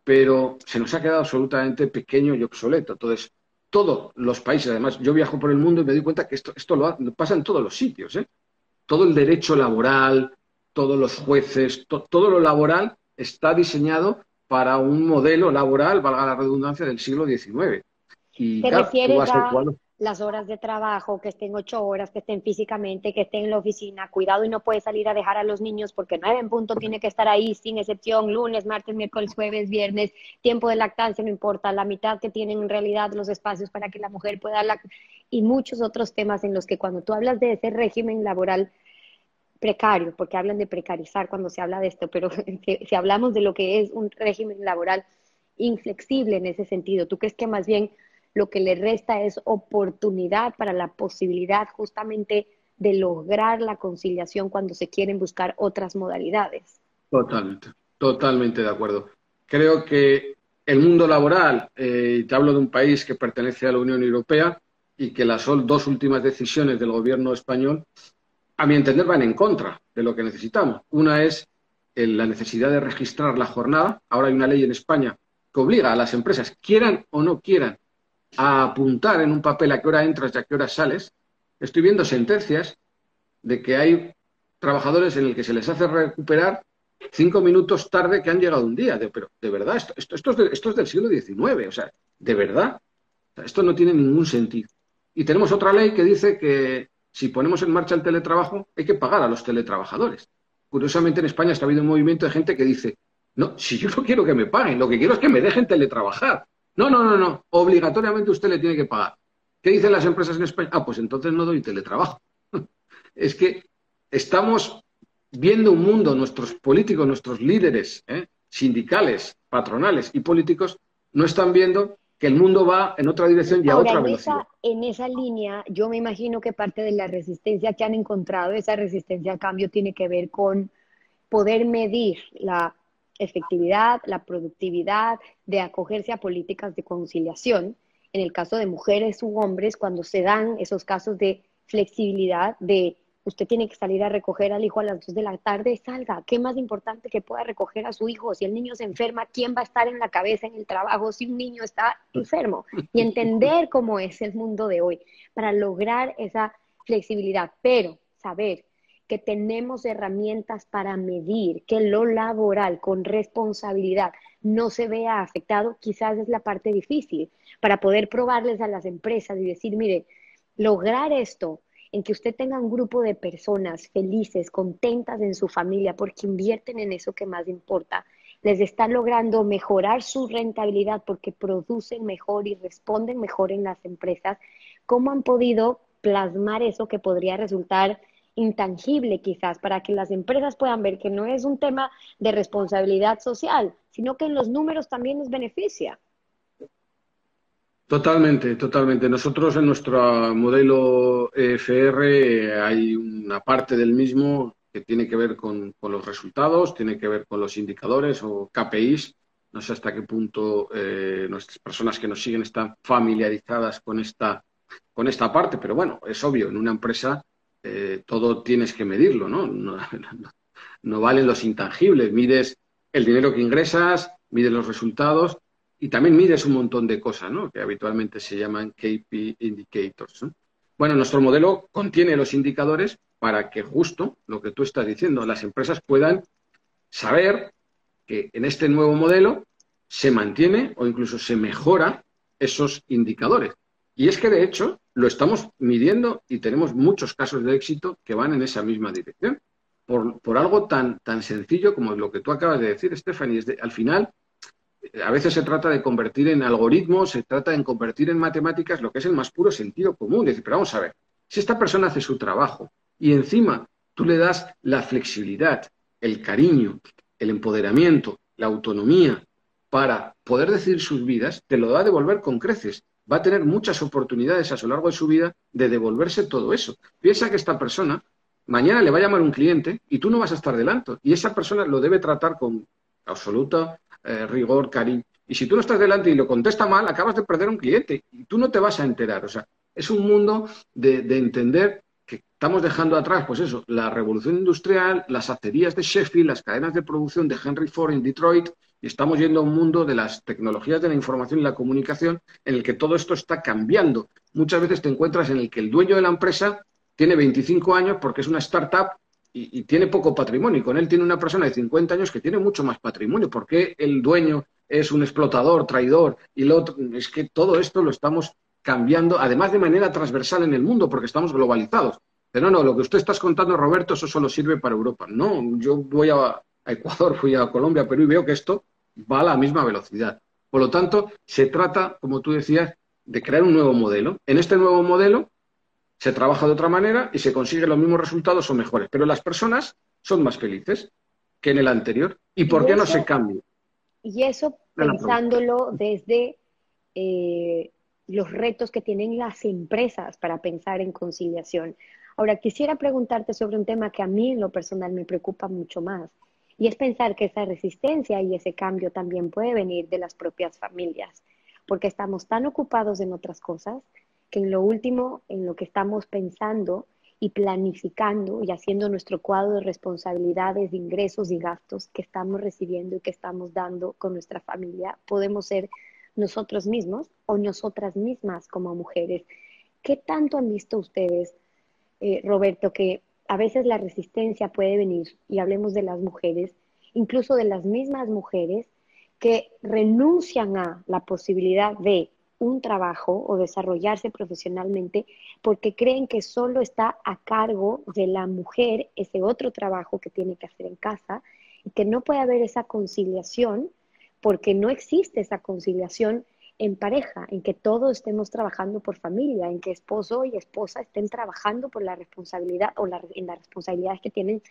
pero se nos ha quedado absolutamente pequeño y obsoleto. Entonces, todos los países, además, yo viajo por el mundo y me doy cuenta que esto, esto lo pasa en todos los sitios. ¿eh? Todo el derecho laboral, todos los jueces, to, todo lo laboral está diseñado para un modelo laboral, valga la redundancia, del siglo XIX. Y, ¿Te claro, refieres a, las horas de trabajo, que estén ocho horas, que estén físicamente, que estén en la oficina, cuidado y no puede salir a dejar a los niños porque nueve en punto tiene que estar ahí sin excepción, lunes, martes, miércoles, jueves, viernes, tiempo de lactancia, no importa, la mitad que tienen en realidad los espacios para que la mujer pueda lactar y muchos otros temas en los que cuando tú hablas de ese régimen laboral precario, porque hablan de precarizar cuando se habla de esto, pero si, hablamos de lo que es un régimen laboral inflexible en ese sentido, ¿tú crees que más bien lo que le resta es oportunidad para la posibilidad justamente de lograr la conciliación cuando se quieren buscar otras modalidades. Totalmente, totalmente de acuerdo. Creo que el mundo laboral, eh, te hablo de un país que pertenece a la Unión Europea y que las dos últimas decisiones del gobierno español, a mi entender, van en contra de lo que necesitamos. Una es la necesidad de registrar la jornada. Ahora hay una ley en España que obliga a las empresas, quieran o no quieran, a apuntar en un papel a qué hora entras y a qué hora sales, estoy viendo sentencias de que hay trabajadores en el que se les hace recuperar cinco minutos tarde que han llegado un día. Pero, de verdad, esto, es esto, es del siglo XIX, o sea, de verdad. Esto no tiene ningún sentido. Y tenemos otra ley que dice que si ponemos en marcha el teletrabajo, hay que pagar a los teletrabajadores. Curiosamente, en España está habido un movimiento de gente que dice, no, si yo no quiero que me paguen, lo que quiero es que me dejen teletrabajar. No, no, no, no. Obligatoriamente usted le tiene que pagar. ¿Qué dicen las empresas en España? Ah, pues entonces no doy teletrabajo. es que estamos viendo un mundo, nuestros políticos, nuestros líderes ¿eh? sindicales, patronales y políticos, no están viendo que el mundo va en otra dirección y a Ahora, otra velocidad. En esa, en esa línea, yo me imagino que parte de la resistencia que han encontrado, esa resistencia al cambio, tiene que ver con poder medir la efectividad, la productividad de acogerse a políticas de conciliación. En el caso de mujeres u hombres, cuando se dan esos casos de flexibilidad, de usted tiene que salir a recoger al hijo a las 2 de la tarde, salga. ¿Qué más importante que pueda recoger a su hijo? Si el niño se enferma, ¿quién va a estar en la cabeza en el trabajo si un niño está enfermo? Y entender cómo es el mundo de hoy para lograr esa flexibilidad, pero saber que tenemos herramientas para medir que lo laboral con responsabilidad no se vea afectado, quizás es la parte difícil para poder probarles a las empresas y decir, mire, lograr esto en que usted tenga un grupo de personas felices, contentas en su familia, porque invierten en eso que más importa, les está logrando mejorar su rentabilidad porque producen mejor y responden mejor en las empresas, ¿cómo han podido plasmar eso que podría resultar intangible quizás para que las empresas puedan ver que no es un tema de responsabilidad social, sino que en los números también les beneficia. Totalmente, totalmente. Nosotros en nuestro modelo EFR hay una parte del mismo que tiene que ver con, los resultados, tiene que ver con los indicadores o KPIs. No sé hasta qué punto eh, nuestras personas que nos siguen están familiarizadas con esta, con esta parte, pero bueno, es obvio, en una empresa eh, todo tienes que medirlo, ¿no? No, no valen los intangibles. Mides el dinero que ingresas, mides los resultados y también mides un montón de cosas, ¿no? Que habitualmente se llaman KP indicators. Bueno, nuestro modelo contiene los indicadores para que justo lo que tú estás diciendo, las empresas puedan saber que en este nuevo modelo se mantiene o incluso se mejora esos indicadores. Y es que de hecho lo estamos midiendo y tenemos muchos casos de éxito que van en esa misma dirección. Por, algo tan, tan sencillo como lo que tú acabas de decir, Stephanie, es de, al final a veces se trata de convertir en algoritmos, se trata de convertir en matemáticas lo que es el más puro sentido común. Decir, pero vamos a ver, si esta persona hace su trabajo y encima tú le das la flexibilidad, el cariño, el empoderamiento, la autonomía para poder decidir sus vidas, te lo va a devolver con creces. Va a tener muchas oportunidades a lo largo de su vida de devolverse todo eso. Piensa que esta persona mañana le va a llamar un cliente y tú no vas a estar delante. Y esa persona lo debe tratar con absoluta eh, rigor, cariño. Y si tú no estás delante y lo contesta mal, acabas de perder un cliente y tú no te vas a enterar. O sea, es un mundo de, entender que estamos dejando atrás, pues eso, la revolución industrial, las acerías de Sheffield, las cadenas de producción de Henry Ford en Detroit, y estamos yendo a un mundo de las tecnologías de la información y la comunicación en el que todo esto está cambiando. Muchas veces te encuentras en el que el dueño de la empresa tiene 25 años porque es una startup y, tiene poco patrimonio. Y con él tiene una persona de 50 años que tiene mucho más patrimonio. ¿Por qué el dueño es un explotador, traidor? Y lo otro, es que todo esto lo estamos cambiando, además de manera transversal en el mundo, porque estamos globalizados. Pero no, no, lo que usted está contando, Roberto, eso solo sirve para Europa. No, yo voy a, a Ecuador, fui a Colombia, Perú y veo que esto va a la misma velocidad. Por lo tanto, se trata, como tú decías, de crear un nuevo modelo. En este nuevo modelo se trabaja de otra manera y se consiguen los mismos resultados o mejores. Pero las personas son más felices que en el anterior. ¿Y por qué no se cambia? Y eso pensándolo desde eh, los retos que tienen las empresas para pensar en conciliación. Ahora, quisiera preguntarte sobre un tema que a mí en lo personal me preocupa mucho más, y es pensar que esa resistencia y ese cambio también puede venir de las propias familias, porque estamos tan ocupados en otras cosas que en lo último, en lo que estamos pensando y planificando y haciendo nuestro cuadro de responsabilidades, de ingresos y gastos que estamos recibiendo y que estamos dando con nuestra familia, podemos ser nosotros mismos o nosotras mismas como mujeres. ¿Qué tanto han visto ustedes, eh, Roberto, que a veces la resistencia puede venir, y hablemos de las mujeres, incluso de las mismas mujeres, que renuncian a la posibilidad de un trabajo o desarrollarse profesionalmente porque creen que solo está a cargo de la mujer ese otro trabajo que tiene que hacer en casa y que no puede haber esa conciliación porque no existe esa conciliación en pareja, en que todos estemos trabajando por familia, en que esposo y esposa estén trabajando por la responsabilidad o en las responsabilidades que tienen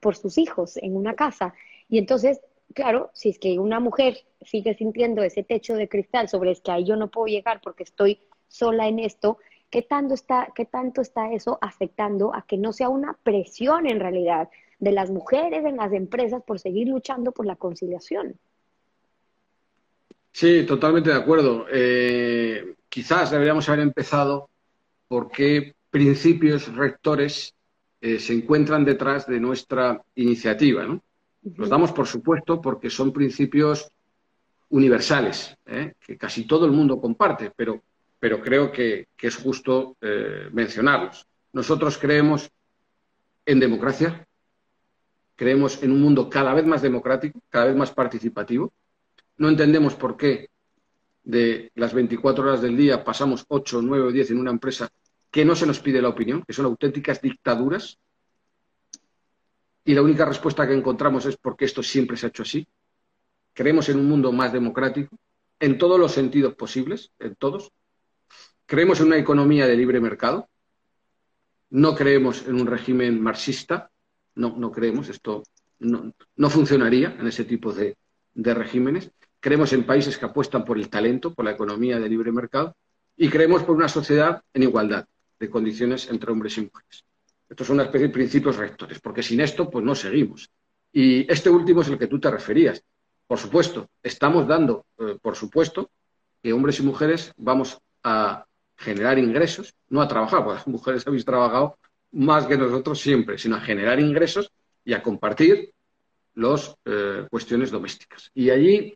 por sus hijos en una casa. Y entonces claro, si es que una mujer sigue sintiendo ese techo de cristal sobre el que ahí yo no puedo llegar porque estoy sola en esto, ¿qué tanto está, qué tanto está eso afectando a que no sea una presión en realidad de las mujeres en las empresas por seguir luchando por la conciliación? Sí, totalmente de acuerdo. Eh, quizás deberíamos haber empezado por qué principios rectores eh, se encuentran detrás de nuestra iniciativa. ¿no? Los damos por supuesto porque son principios universales, ¿eh? que casi todo el mundo comparte, pero, pero creo que, es justo eh, mencionarlos. Nosotros creemos en democracia, creemos en un mundo cada vez más democrático, cada vez más participativo. No entendemos por qué de las 24 horas del día pasamos 8, 9 o 10 en una empresa que no se nos pide la opinión, que son auténticas dictaduras. Y la única respuesta que encontramos es porque esto siempre se ha hecho así. Creemos en un mundo más democrático, en todos los sentidos posibles, en todos. Creemos en una economía de libre mercado. No creemos en un régimen marxista. No, no creemos. Esto no, funcionaría en ese tipo de, de regímenes. Creemos en países que apuestan por el talento, por la economía de libre mercado. Y creemos por una sociedad en igualdad de condiciones entre hombres y mujeres. Estos son una especie de principios rectores, porque sin esto, pues no seguimos. Y este último es el que tú te referías. Por supuesto, estamos dando, eh, por supuesto, que hombres y mujeres vamos a generar ingresos, no a trabajar, porque las mujeres habéis trabajado más que nosotros siempre, sino a generar ingresos y a compartir las eh, cuestiones domésticas. Y allí,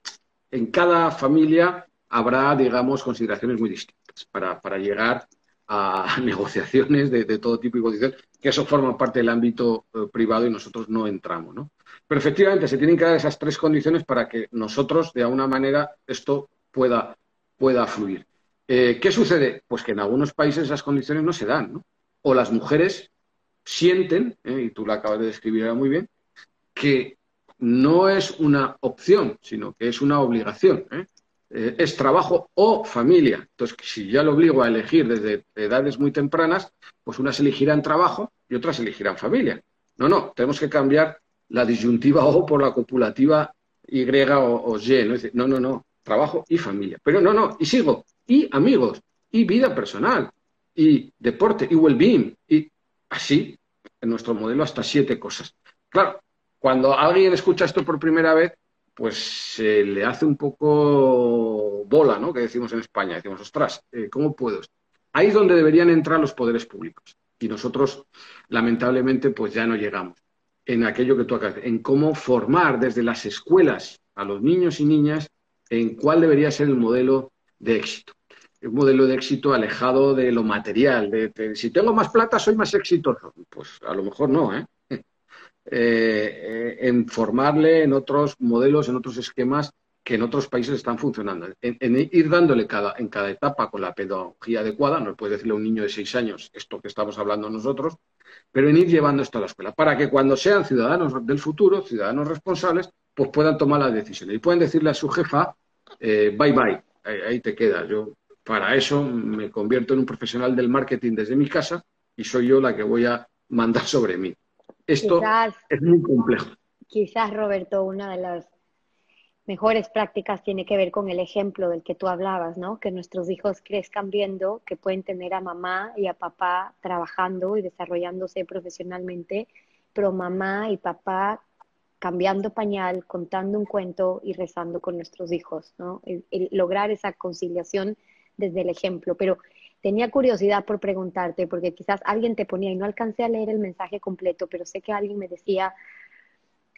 en cada familia, habrá, digamos, consideraciones muy distintas para llegar a negociaciones de, todo tipo y condiciones, que eso forma parte del ámbito eh, privado y nosotros no entramos. ¿no? Pero efectivamente se tienen que dar esas tres condiciones para que nosotros, de alguna manera, esto pueda, pueda fluir. Eh, ¿Qué sucede? Pues que en algunos países esas condiciones no se dan. ¿no? O las mujeres sienten, ¿eh? y tú lo acabas de describir muy bien, que no es una opción, sino que es una obligación. ¿eh? Eh, es trabajo o familia. Entonces, si ya lo obligo a elegir desde edades muy tempranas, pues unas elegirán trabajo y otras elegirán familia. No, no, tenemos que cambiar la disyuntiva O por la copulativa Y o, Y. ¿no? no, no, no, trabajo y familia. Pero no, no, y sigo, y amigos, y vida personal, y deporte, y well-being, y así, en nuestro modelo, hasta siete cosas. Claro, cuando alguien escucha esto por primera vez, pues se le hace un poco bola, ¿no? Que decimos en España, decimos, ostras, eh, ¿cómo puedo? Ahí es donde deberían entrar los poderes públicos. Y nosotros, lamentablemente, pues ya no llegamos en aquello que tú acabas, en cómo formar desde las escuelas a los niños y niñas en cuál debería ser el modelo de éxito. Un modelo de éxito alejado de lo material, de si tengo más plata soy más exitoso. Pues a lo mejor no, ¿eh? Eh, en formarle en otros modelos, en otros esquemas que en otros países están funcionando. En, ir dándole cada, en cada etapa con la pedagogía adecuada, no puede decirle a un niño de seis años esto que estamos hablando nosotros, pero en ir llevando esto a la escuela, para que cuando sean ciudadanos del futuro, ciudadanos responsables, pues puedan tomar las decisiones y puedan decirle a su jefa, eh, bye bye, ahí, te queda. Yo para eso me convierto en un profesional del marketing desde mi casa y soy yo la que voy a mandar sobre mí. Esto es muy complejo. Quizás, Roberto, una de las mejores prácticas tiene que ver con el ejemplo del que tú hablabas, ¿no? Que nuestros hijos crezcan viendo que pueden tener a mamá y a papá trabajando y desarrollándose profesionalmente, pero mamá y papá cambiando pañal, contando un cuento y rezando con nuestros hijos, ¿no? lograr esa conciliación desde el ejemplo. Pero tenía curiosidad por preguntarte, porque quizás alguien te ponía, y no alcancé a leer el mensaje completo, pero sé que alguien me decía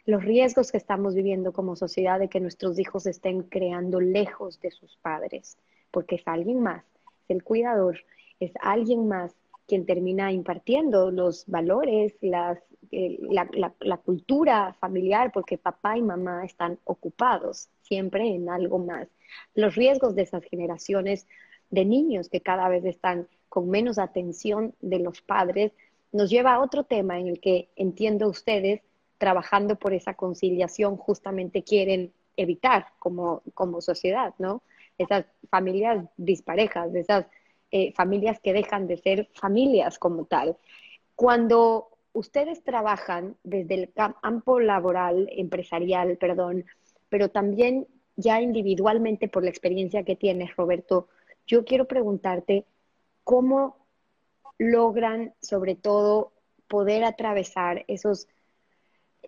los riesgos que estamos viviendo como sociedad de que nuestros hijos estén creando lejos de sus padres, porque es alguien más, es el cuidador, es alguien más quien termina impartiendo los valores, las, eh, la, la cultura familiar, porque papá y mamá están ocupados siempre en algo más. Los riesgos de esas generaciones de niños que cada vez están con menos atención de los padres, nos lleva a otro tema en el que entiendo ustedes, trabajando por esa conciliación, justamente quieren evitar como, como sociedad, ¿no? Esas familias disparejas, esas eh, familias que dejan de ser familias como tal. Cuando ustedes trabajan desde el campo laboral, empresarial, perdón, pero también ya individualmente por la experiencia que tienes, Roberto, yo quiero preguntarte cómo logran, sobre todo, poder atravesar esos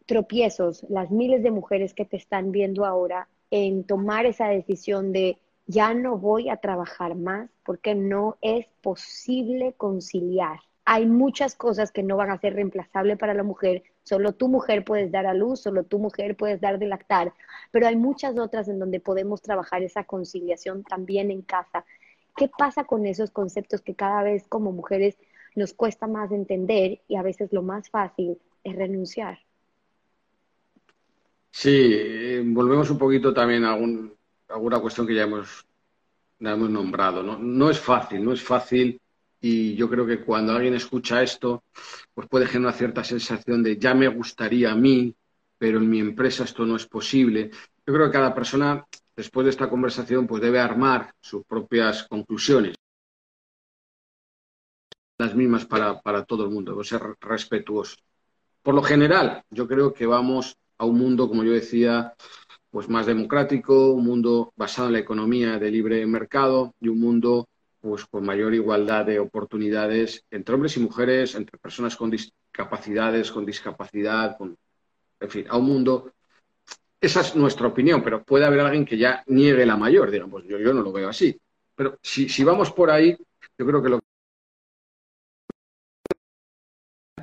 tropiezos, las miles de mujeres que te están viendo ahora, en tomar esa decisión de ya no voy a trabajar más porque no es posible conciliar. Hay muchas cosas que no van a ser reemplazables para la mujer. Solo tu mujer puedes dar a luz, solo tu mujer puedes dar de lactar, pero hay muchas otras en donde podemos trabajar esa conciliación también en casa. ¿Qué pasa con esos conceptos que cada vez como mujeres nos cuesta más entender y a veces lo más fácil es renunciar? Sí, eh, volvemos un poquito también a, alguna cuestión que ya hemos, hemos nombrado. ¿no? no es fácil, no es fácil y yo creo que cuando alguien escucha esto, pues puede generar una cierta sensación de ya me gustaría a mí, pero en mi empresa esto no es posible. Yo creo que cada persona, después de esta conversación, pues debe armar sus propias conclusiones. Las mismas para, para todo el mundo, debe ser respetuoso. Por lo general, yo creo que vamos a un mundo, como yo decía, pues más democrático, un mundo basado en la economía de libre mercado y un mundo pues con mayor igualdad de oportunidades entre hombres y mujeres, entre personas con discapacidades, con discapacidad, con, en fin, a un mundo. Esa es nuestra opinión, pero puede haber alguien que ya niegue la mayor, digamos, yo, yo no lo veo así. Pero si, si vamos por ahí, yo creo que lo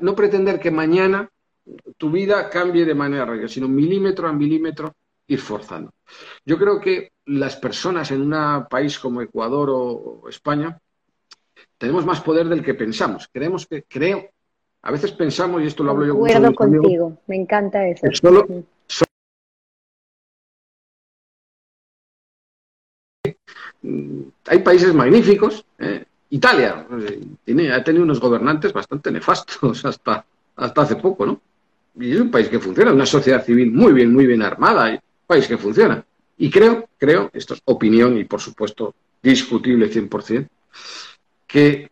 no pretender que mañana tu vida cambie de manera radical, sino milímetro a milímetro ir forzando. Yo creo que las personas en un país como Ecuador o, España tenemos más poder del que pensamos. Creemos que, creo, a veces pensamos, y esto lo hablo yo con contigo, me encanta eso. Hay países magníficos. ¿eh? Italia eh, tiene, ha tenido unos gobernantes bastante nefastos hasta, hasta hace poco, ¿no? Y es un país que funciona, una sociedad civil muy bien, muy bien armada país que funciona. Y creo, creo, esto es opinión y por supuesto discutible 100%, que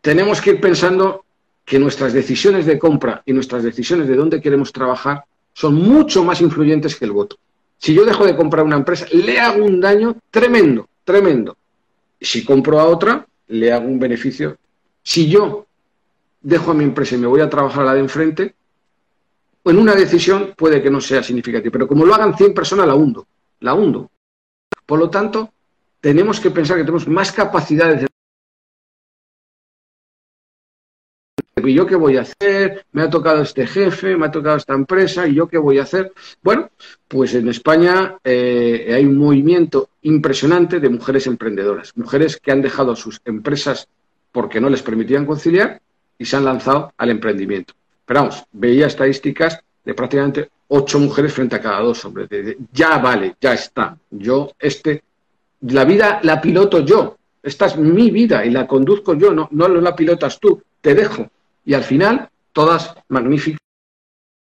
tenemos que ir pensando que nuestras decisiones de compra y nuestras decisiones de dónde queremos trabajar son mucho más influyentes que el voto. Si yo dejo de comprar una empresa, le hago un daño tremendo, tremendo. Si compro a otra, le hago un beneficio. Si yo dejo a mi empresa y me voy a trabajar a la de enfrente, en una decisión puede que no sea significativa, pero como lo hagan 100 personas, la hundo, la hundo. Por lo tanto, tenemos que pensar que tenemos más capacidades de ¿Y yo qué voy a hacer? Me ha tocado este jefe, me ha tocado esta empresa, ¿y yo qué voy a hacer? Bueno, pues en España eh, hay un movimiento impresionante de mujeres emprendedoras, mujeres que han dejado sus empresas porque no les permitían conciliar y se han lanzado al emprendimiento. Pero vamos, veía estadísticas de prácticamente ocho mujeres frente a cada dos hombres. ya vale, ya está. Yo, este, la vida la piloto yo. Esta es mi vida y la conduzco yo, no, no la pilotas tú. Te dejo. Y al final, todas magníficas,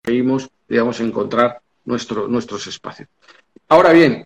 seguimos, digamos, encontrar nuestro, nuestros espacios. Ahora bien,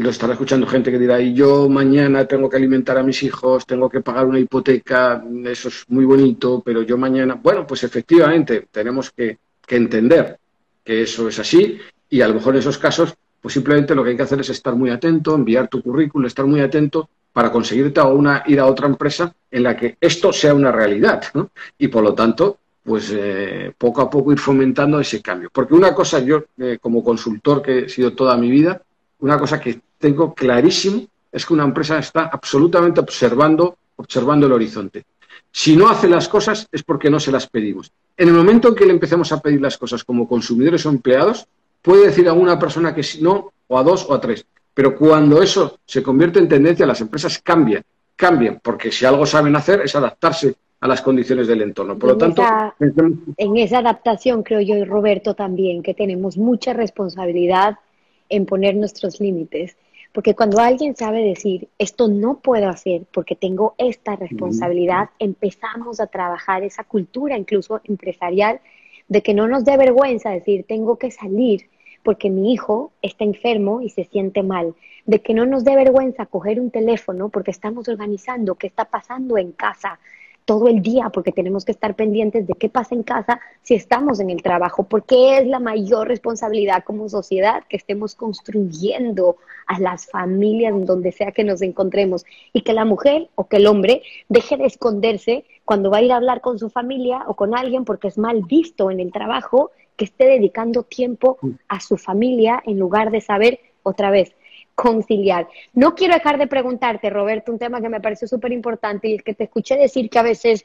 lo estará escuchando gente que dirá, y yo mañana tengo que alimentar a mis hijos, tengo que pagar una hipoteca, eso es muy bonito, pero yo mañana, bueno, pues efectivamente tenemos que, entender que eso es así y a lo mejor en esos casos, pues simplemente lo que hay que hacer es estar muy atento, enviar tu currículum, estar muy atento para conseguirte a una, ir a otra empresa en la que esto sea una realidad, ¿no? Y por lo tanto, pues eh, poco a poco ir fomentando ese cambio. Porque una cosa, yo eh, como consultor que he sido toda mi vida, una cosa que tengo clarísimo es que una empresa está absolutamente observando, observando el horizonte. Si no hace las cosas es porque no se las pedimos. En el momento en que le empecemos a pedir las cosas como consumidores o empleados, puede decir a una persona que no, o a dos o a tres. Pero cuando eso se convierte en tendencia, las empresas cambian, cambian, porque si algo saben hacer es adaptarse a las condiciones del entorno. Por lo tanto, en esa adaptación creo yo y Roberto también que tenemos mucha responsabilidad en poner nuestros límites. Porque cuando alguien sabe decir, esto no puedo hacer porque tengo esta responsabilidad, empezamos a trabajar esa cultura incluso empresarial de que no nos dé vergüenza decir, tengo que salir porque mi hijo está enfermo y se siente mal, de que no nos dé vergüenza coger un teléfono porque estamos organizando qué está pasando en casa, todo el día porque tenemos que estar pendientes de qué pasa en casa si estamos en el trabajo, porque es la mayor responsabilidad como sociedad que estemos construyendo a las familias en donde sea que nos encontremos y que la mujer o que el hombre deje de esconderse cuando va a ir a hablar con su familia o con alguien porque es mal visto en el trabajo que esté dedicando tiempo a su familia en lugar de saber otra vez conciliar. No quiero dejar de preguntarte, Roberto, un tema que me pareció súper importante y es que te escuché decir que a veces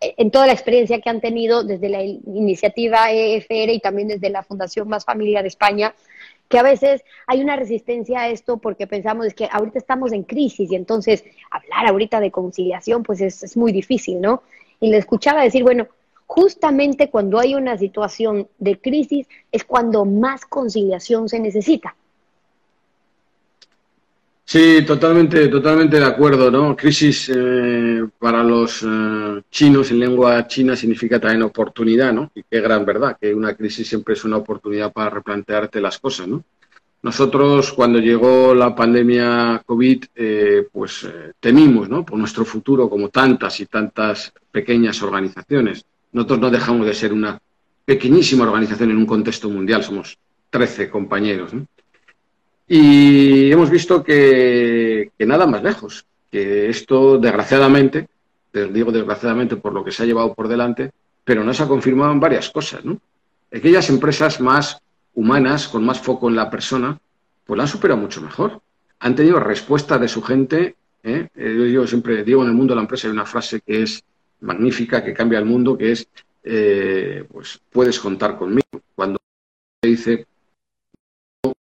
eh, en toda la experiencia que han tenido desde la iniciativa EFR y también desde la Fundación Más Familia de España, que a veces hay una resistencia a esto porque pensamos que ahorita estamos en crisis y entonces hablar ahorita de conciliación pues es, es muy difícil, ¿no? Y le escuchaba decir, bueno, justamente cuando hay una situación de crisis es cuando más conciliación se necesita Sí, totalmente, totalmente de acuerdo, ¿no? Crisis eh, para los eh, chinos en lengua china significa también oportunidad, ¿no? Y qué gran verdad, que una crisis siempre es una oportunidad para replantearte las cosas, ¿no? Nosotros, cuando llegó la pandemia COVID, eh, pues temimos, ¿no? Por nuestro futuro, como tantas y tantas pequeñas organizaciones. Nosotros no dejamos de ser una pequeñísima organización en un contexto mundial, somos 13 compañeros, ¿no? Y hemos visto que, nada más lejos, que esto desgraciadamente, digo desgraciadamente por lo que se ha llevado por delante, pero no se ha confirmado en varias cosas, ¿no? Aquellas empresas más humanas, con más foco en la persona, pues la han superado mucho mejor. Han tenido respuesta de su gente. ¿eh? eh yo, siempre digo en el mundo de la empresa hay una frase que es magnífica, que cambia el mundo, que es, eh, pues puedes contar conmigo. Cuando dice,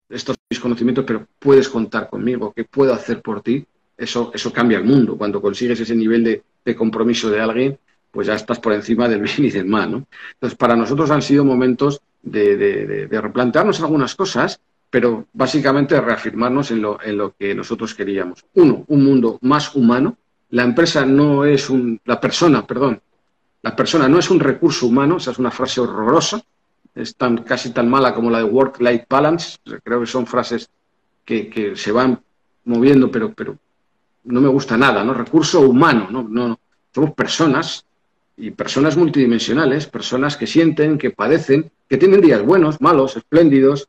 estos mis conocimientos, pero puedes contar conmigo, ¿qué puedo hacer por ti? Eso, eso cambia el mundo. Cuando consigues ese nivel de, compromiso de alguien, pues ya estás por encima del bien y del mal. ¿no? Entonces, para nosotros han sido momentos de, replantearnos algunas cosas, pero básicamente reafirmarnos en lo, en lo que nosotros queríamos. Uno, un mundo más humano. La empresa no es un, la persona, perdón, la persona no es un recurso humano, esa es una frase horrorosa, es tan, casi tan mala como la de work-life balance. Creo que son frases que, se van moviendo, pero, pero no me gusta nada, ¿no? Recurso humano, ¿no? no somos personas y personas multidimensionales, personas que sienten, que padecen, que tienen días buenos, malos, espléndidos.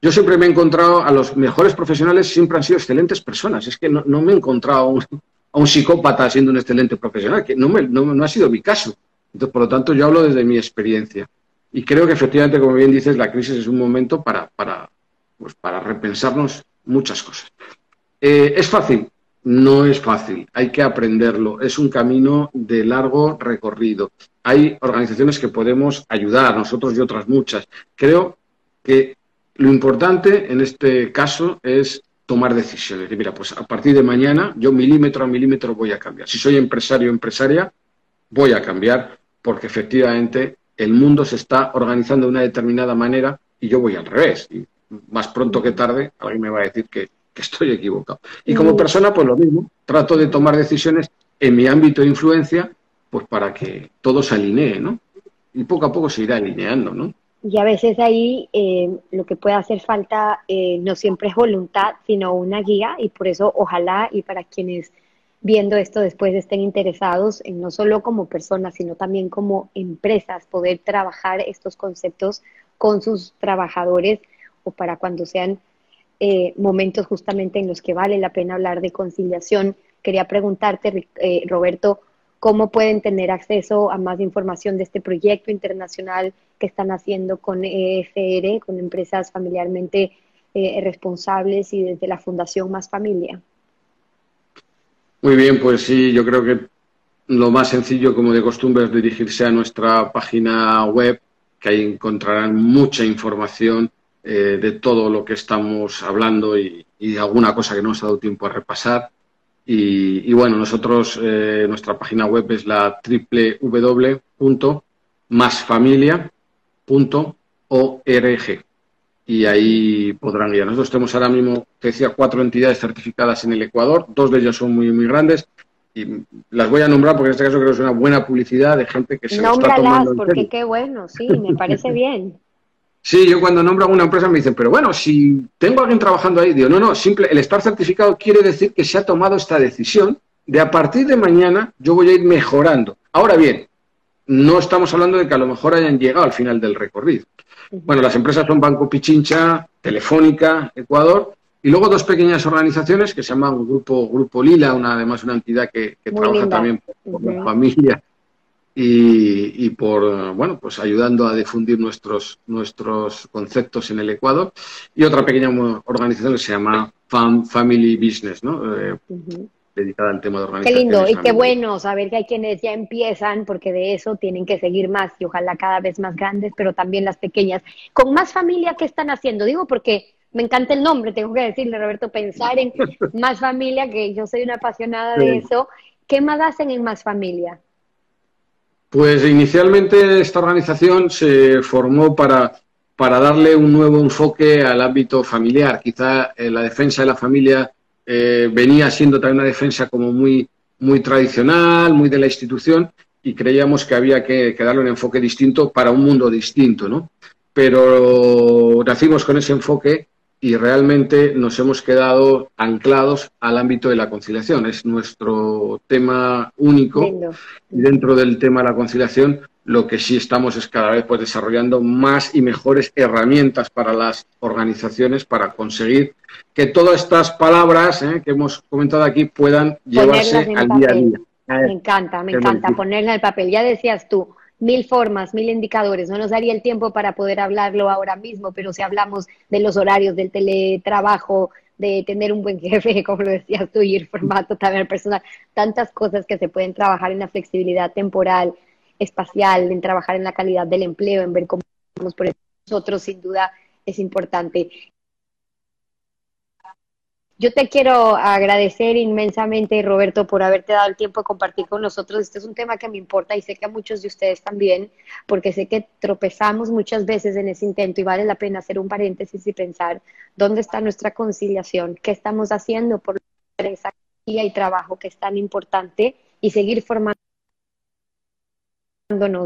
Yo siempre me he encontrado a los mejores profesionales, siempre han sido excelentes personas. Es que no, me he encontrado a un, a un, psicópata siendo un excelente profesional, que no, me, no, no ha sido mi caso. Entonces, por lo tanto, yo hablo desde mi experiencia. Y creo que efectivamente, como bien dices, la crisis es un momento para, para, pues para repensarnos muchas cosas. Eh, ¿Es fácil? No es fácil, hay que aprenderlo. Es un camino de largo recorrido. Hay organizaciones que podemos ayudar, nosotros y otras muchas. Creo que lo importante en este caso es tomar decisiones. mira, pues a partir de mañana yo milímetro a milímetro voy a cambiar. Si soy empresario o empresaria, voy a cambiar porque efectivamente el mundo se está organizando de una determinada manera y yo voy al revés. Y más pronto que tarde alguien me va a decir que, estoy equivocado. Y como mm. persona, pues lo mismo, trato de tomar decisiones en mi ámbito de influencia, pues para que todo se alinee, ¿no? Y poco a poco se irá alineando, ¿no? Y a veces ahí eh, lo que puede hacer falta eh, no siempre es voluntad, sino una guía, y por eso ojalá y para quienes viendo esto después estén interesados en no solo como personas, sino también como empresas, poder trabajar estos conceptos con sus trabajadores o para cuando sean eh, momentos justamente en los que vale la pena hablar de conciliación. Quería preguntarte, eh, Roberto, cómo pueden tener acceso a más información de este proyecto internacional que están haciendo con EFR, con empresas familiarmente eh, responsables y desde la Fundación Más Familia. Muy bien, pues sí, yo creo que lo más sencillo, como de costumbre, es dirigirse a nuestra página web, que ahí encontrarán mucha información eh, de todo lo que estamos hablando y, alguna cosa que no nos ha dado tiempo a repasar. Y, bueno, nosotros, eh, nuestra página web es la www.masfamilia.org y ahí podrán ir. Nosotros tenemos ahora mismo, te decía, cuatro entidades certificadas en el Ecuador, dos de ellas son muy, muy grandes, y las voy a nombrar porque en este caso creo que es una buena publicidad de gente que se lo está tomando porque qué bueno, sí, me parece bien. Sí, yo cuando nombro a una empresa me dicen, pero bueno, si tengo a alguien trabajando ahí, digo, no, no, simple, el estar certificado quiere decir que se ha tomado esta decisión de a partir de mañana yo voy a ir mejorando. Ahora bien, no estamos hablando de que a lo mejor hayan llegado al final del recorrido. Bueno, las empresas son Banco Pichincha, Telefónica, Ecuador, y luego dos pequeñas organizaciones que se llaman Grupo, Grupo Lila, una, además una entidad que, trabaja también por la familia y, por, bueno, pues ayudando a difundir nuestros, nuestros conceptos en el Ecuador. Y otra pequeña organización que se llama Family Business, ¿no? Eh, dedicada al tema de organización. Qué lindo y qué bueno saber que hay quienes ya empiezan, porque de eso tienen que seguir más y ojalá cada vez más grandes, pero también las pequeñas. Con más familia, ¿qué están haciendo? Digo porque me encanta el nombre, tengo que decirle, Roberto, pensar en más familia, que yo soy una apasionada de eso. ¿Qué más hacen en más familia? Pues inicialmente esta organización se formó para para darle un nuevo enfoque al ámbito familiar. Quizá eh, la defensa de la familia eh, venía siendo también una defensa como muy, muy tradicional, muy de la institución, y creíamos que había que, darle un enfoque distinto para un mundo distinto, ¿no? Pero nacimos con ese enfoque y realmente nos hemos quedado anclados al ámbito de la conciliación. Es nuestro tema único y dentro del tema de la conciliación lo que sí estamos es cada vez pues, desarrollando más y mejores herramientas para las organizaciones para conseguir que todas estas palabras eh, que hemos comentado aquí puedan llevarse al día a día. Me encanta, me encanta ponerla en el papel. Ya decías tú, mil formas, mil indicadores. No nos daría el tiempo para poder hablarlo ahora mismo, pero si hablamos de los horarios, del teletrabajo, de tener un buen jefe, como lo decías tú, y el formato también personal, tantas cosas que se pueden trabajar en la flexibilidad temporal, espacial, en trabajar en la calidad del empleo, en ver cómo por nosotros, sin duda es importante. Yo te quiero agradecer inmensamente, Roberto, por haberte dado el tiempo de compartir con nosotros. Este es un tema que me importa y sé que a muchos de ustedes también, porque sé que tropezamos muchas veces en ese intento y vale la pena hacer un paréntesis y pensar dónde está nuestra conciliación, qué estamos haciendo por esa y trabajo que es tan importante y seguir formando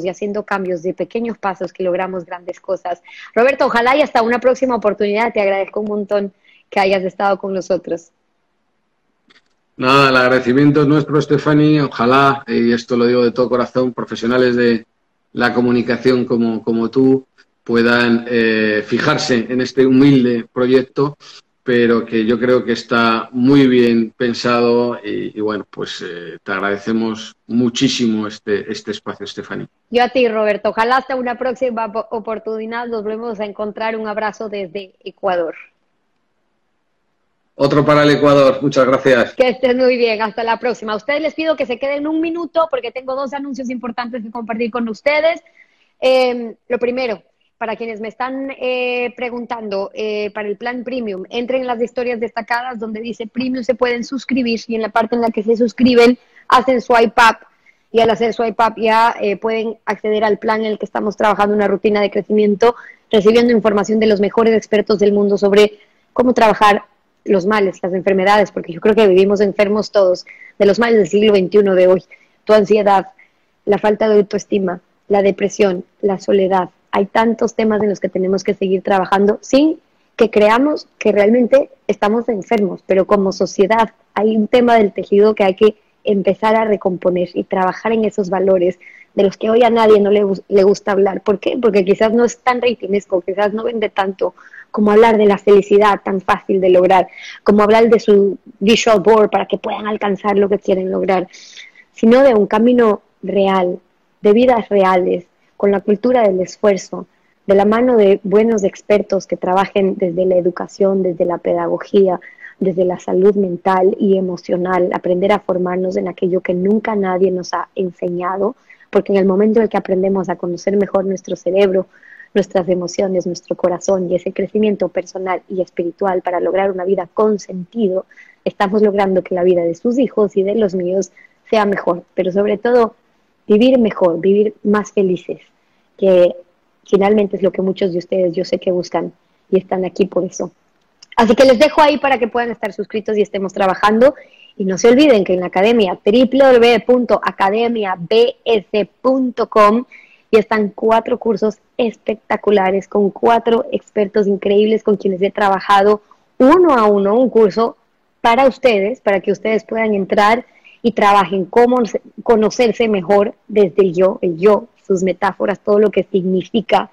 y haciendo cambios de pequeños pasos que logramos grandes cosas. Roberto, ojalá y hasta una próxima oportunidad. Te agradezco un montón que hayas estado con nosotros. Nada, el agradecimiento es nuestro, Stephanie. Ojalá, y esto lo digo de todo corazón, profesionales de la comunicación como, como tú puedan eh, fijarse en este humilde proyecto pero que yo creo que está muy bien pensado y, bueno, pues eh, te agradecemos muchísimo este, este espacio, Estefany. Yo a ti, Roberto. Ojalá hasta una próxima oportunidad nos volvemos a encontrar. Un abrazo desde Ecuador. Otro para el Ecuador. Muchas gracias. Que estés muy bien. Hasta la próxima. A ustedes les pido que se queden un minuto porque tengo dos anuncios importantes que compartir con ustedes. Eh, lo primero, para quienes me están eh, preguntando eh, para el plan premium, entren en las historias destacadas donde dice premium se pueden suscribir y en la parte en la que se suscriben hacen swipe up y al hacer swipe up ya eh, pueden acceder al plan en el que estamos trabajando una rutina de crecimiento, recibiendo información de los mejores expertos del mundo sobre cómo trabajar los males, las enfermedades, porque yo creo que vivimos enfermos todos de los males del siglo XXI de hoy, tu ansiedad, la falta de autoestima, la depresión, la soledad, hay tantos temas en los que tenemos que seguir trabajando sin que creamos que realmente estamos enfermos, pero como sociedad hay un tema del tejido que hay que empezar a recomponer y trabajar en esos valores de los que hoy a nadie no le, le gusta hablar. ¿Por qué? Porque quizás no es tan reitinesco, quizás no vende tanto como hablar de la felicidad tan fácil de lograr, como hablar de su visual board para que puedan alcanzar lo que quieren lograr, sino de un camino real, de vidas reales, con la cultura del esfuerzo, de la mano de buenos expertos que trabajen desde la educación, desde la pedagogía, desde la salud mental y emocional, aprender a formarnos en aquello que nunca nadie nos ha enseñado, porque en el momento en que aprendemos a conocer mejor nuestro cerebro, nuestras emociones, nuestro corazón y ese crecimiento personal y espiritual para lograr una vida con sentido, estamos logrando que la vida de sus hijos y de los míos sea mejor, pero sobre todo vivir mejor, vivir más felices, que finalmente es lo que muchos de ustedes yo sé que buscan y están aquí por eso. Así que les dejo ahí para que puedan estar suscritos y estemos trabajando. Y no se olviden que en la academia www.academiabs.com y están cuatro cursos espectaculares con cuatro expertos increíbles con quienes he trabajado uno a uno, un curso para ustedes, para que ustedes puedan entrar y trabajen cómo conocerse mejor desde el yo, el yo, sus metáforas, todo lo que significa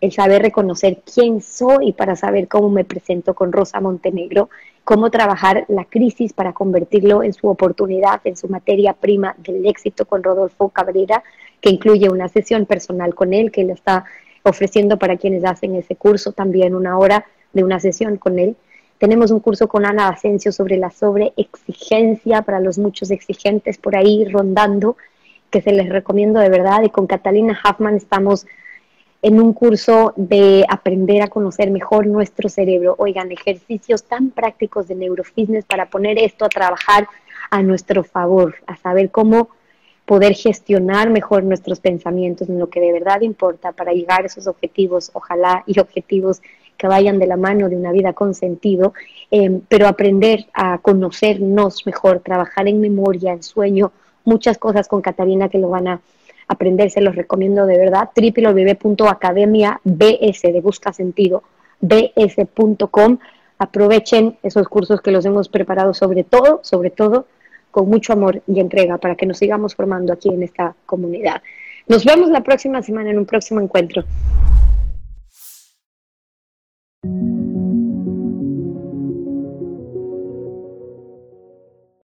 el saber reconocer quién soy para saber cómo me presento con Rosa Montenegro, cómo trabajar la crisis para convertirlo en su oportunidad, en su materia prima del éxito con Rodolfo Cabrera, que incluye una sesión personal con él que le está ofreciendo para quienes hacen ese curso, también una hora de una sesión con él tenemos un curso con Ana Asensio sobre la sobreexigencia para los muchos exigentes por ahí rondando, que se les recomiendo de verdad. Y con Catalina Huffman estamos en un curso de aprender a conocer mejor nuestro cerebro. Oigan, ejercicios tan prácticos de neurofitness para poner esto a trabajar a nuestro favor, a saber cómo poder gestionar mejor nuestros pensamientos en lo que de verdad importa para llegar a esos objetivos, ojalá y objetivos que vayan de la mano de una vida con sentido, em, pero aprender a conocernos mejor, trabajar en memoria, en sueño, muchas cosas con Catalina que lo van a aprender, se los recomiendo de verdad, www.academia bs de busca sentido, bs.com, aprovechen esos cursos que los hemos preparado sobre todo, sobre todo con mucho amor y entrega para que nos sigamos formando aquí en esta comunidad. Nos vemos la próxima semana en un próximo encuentro.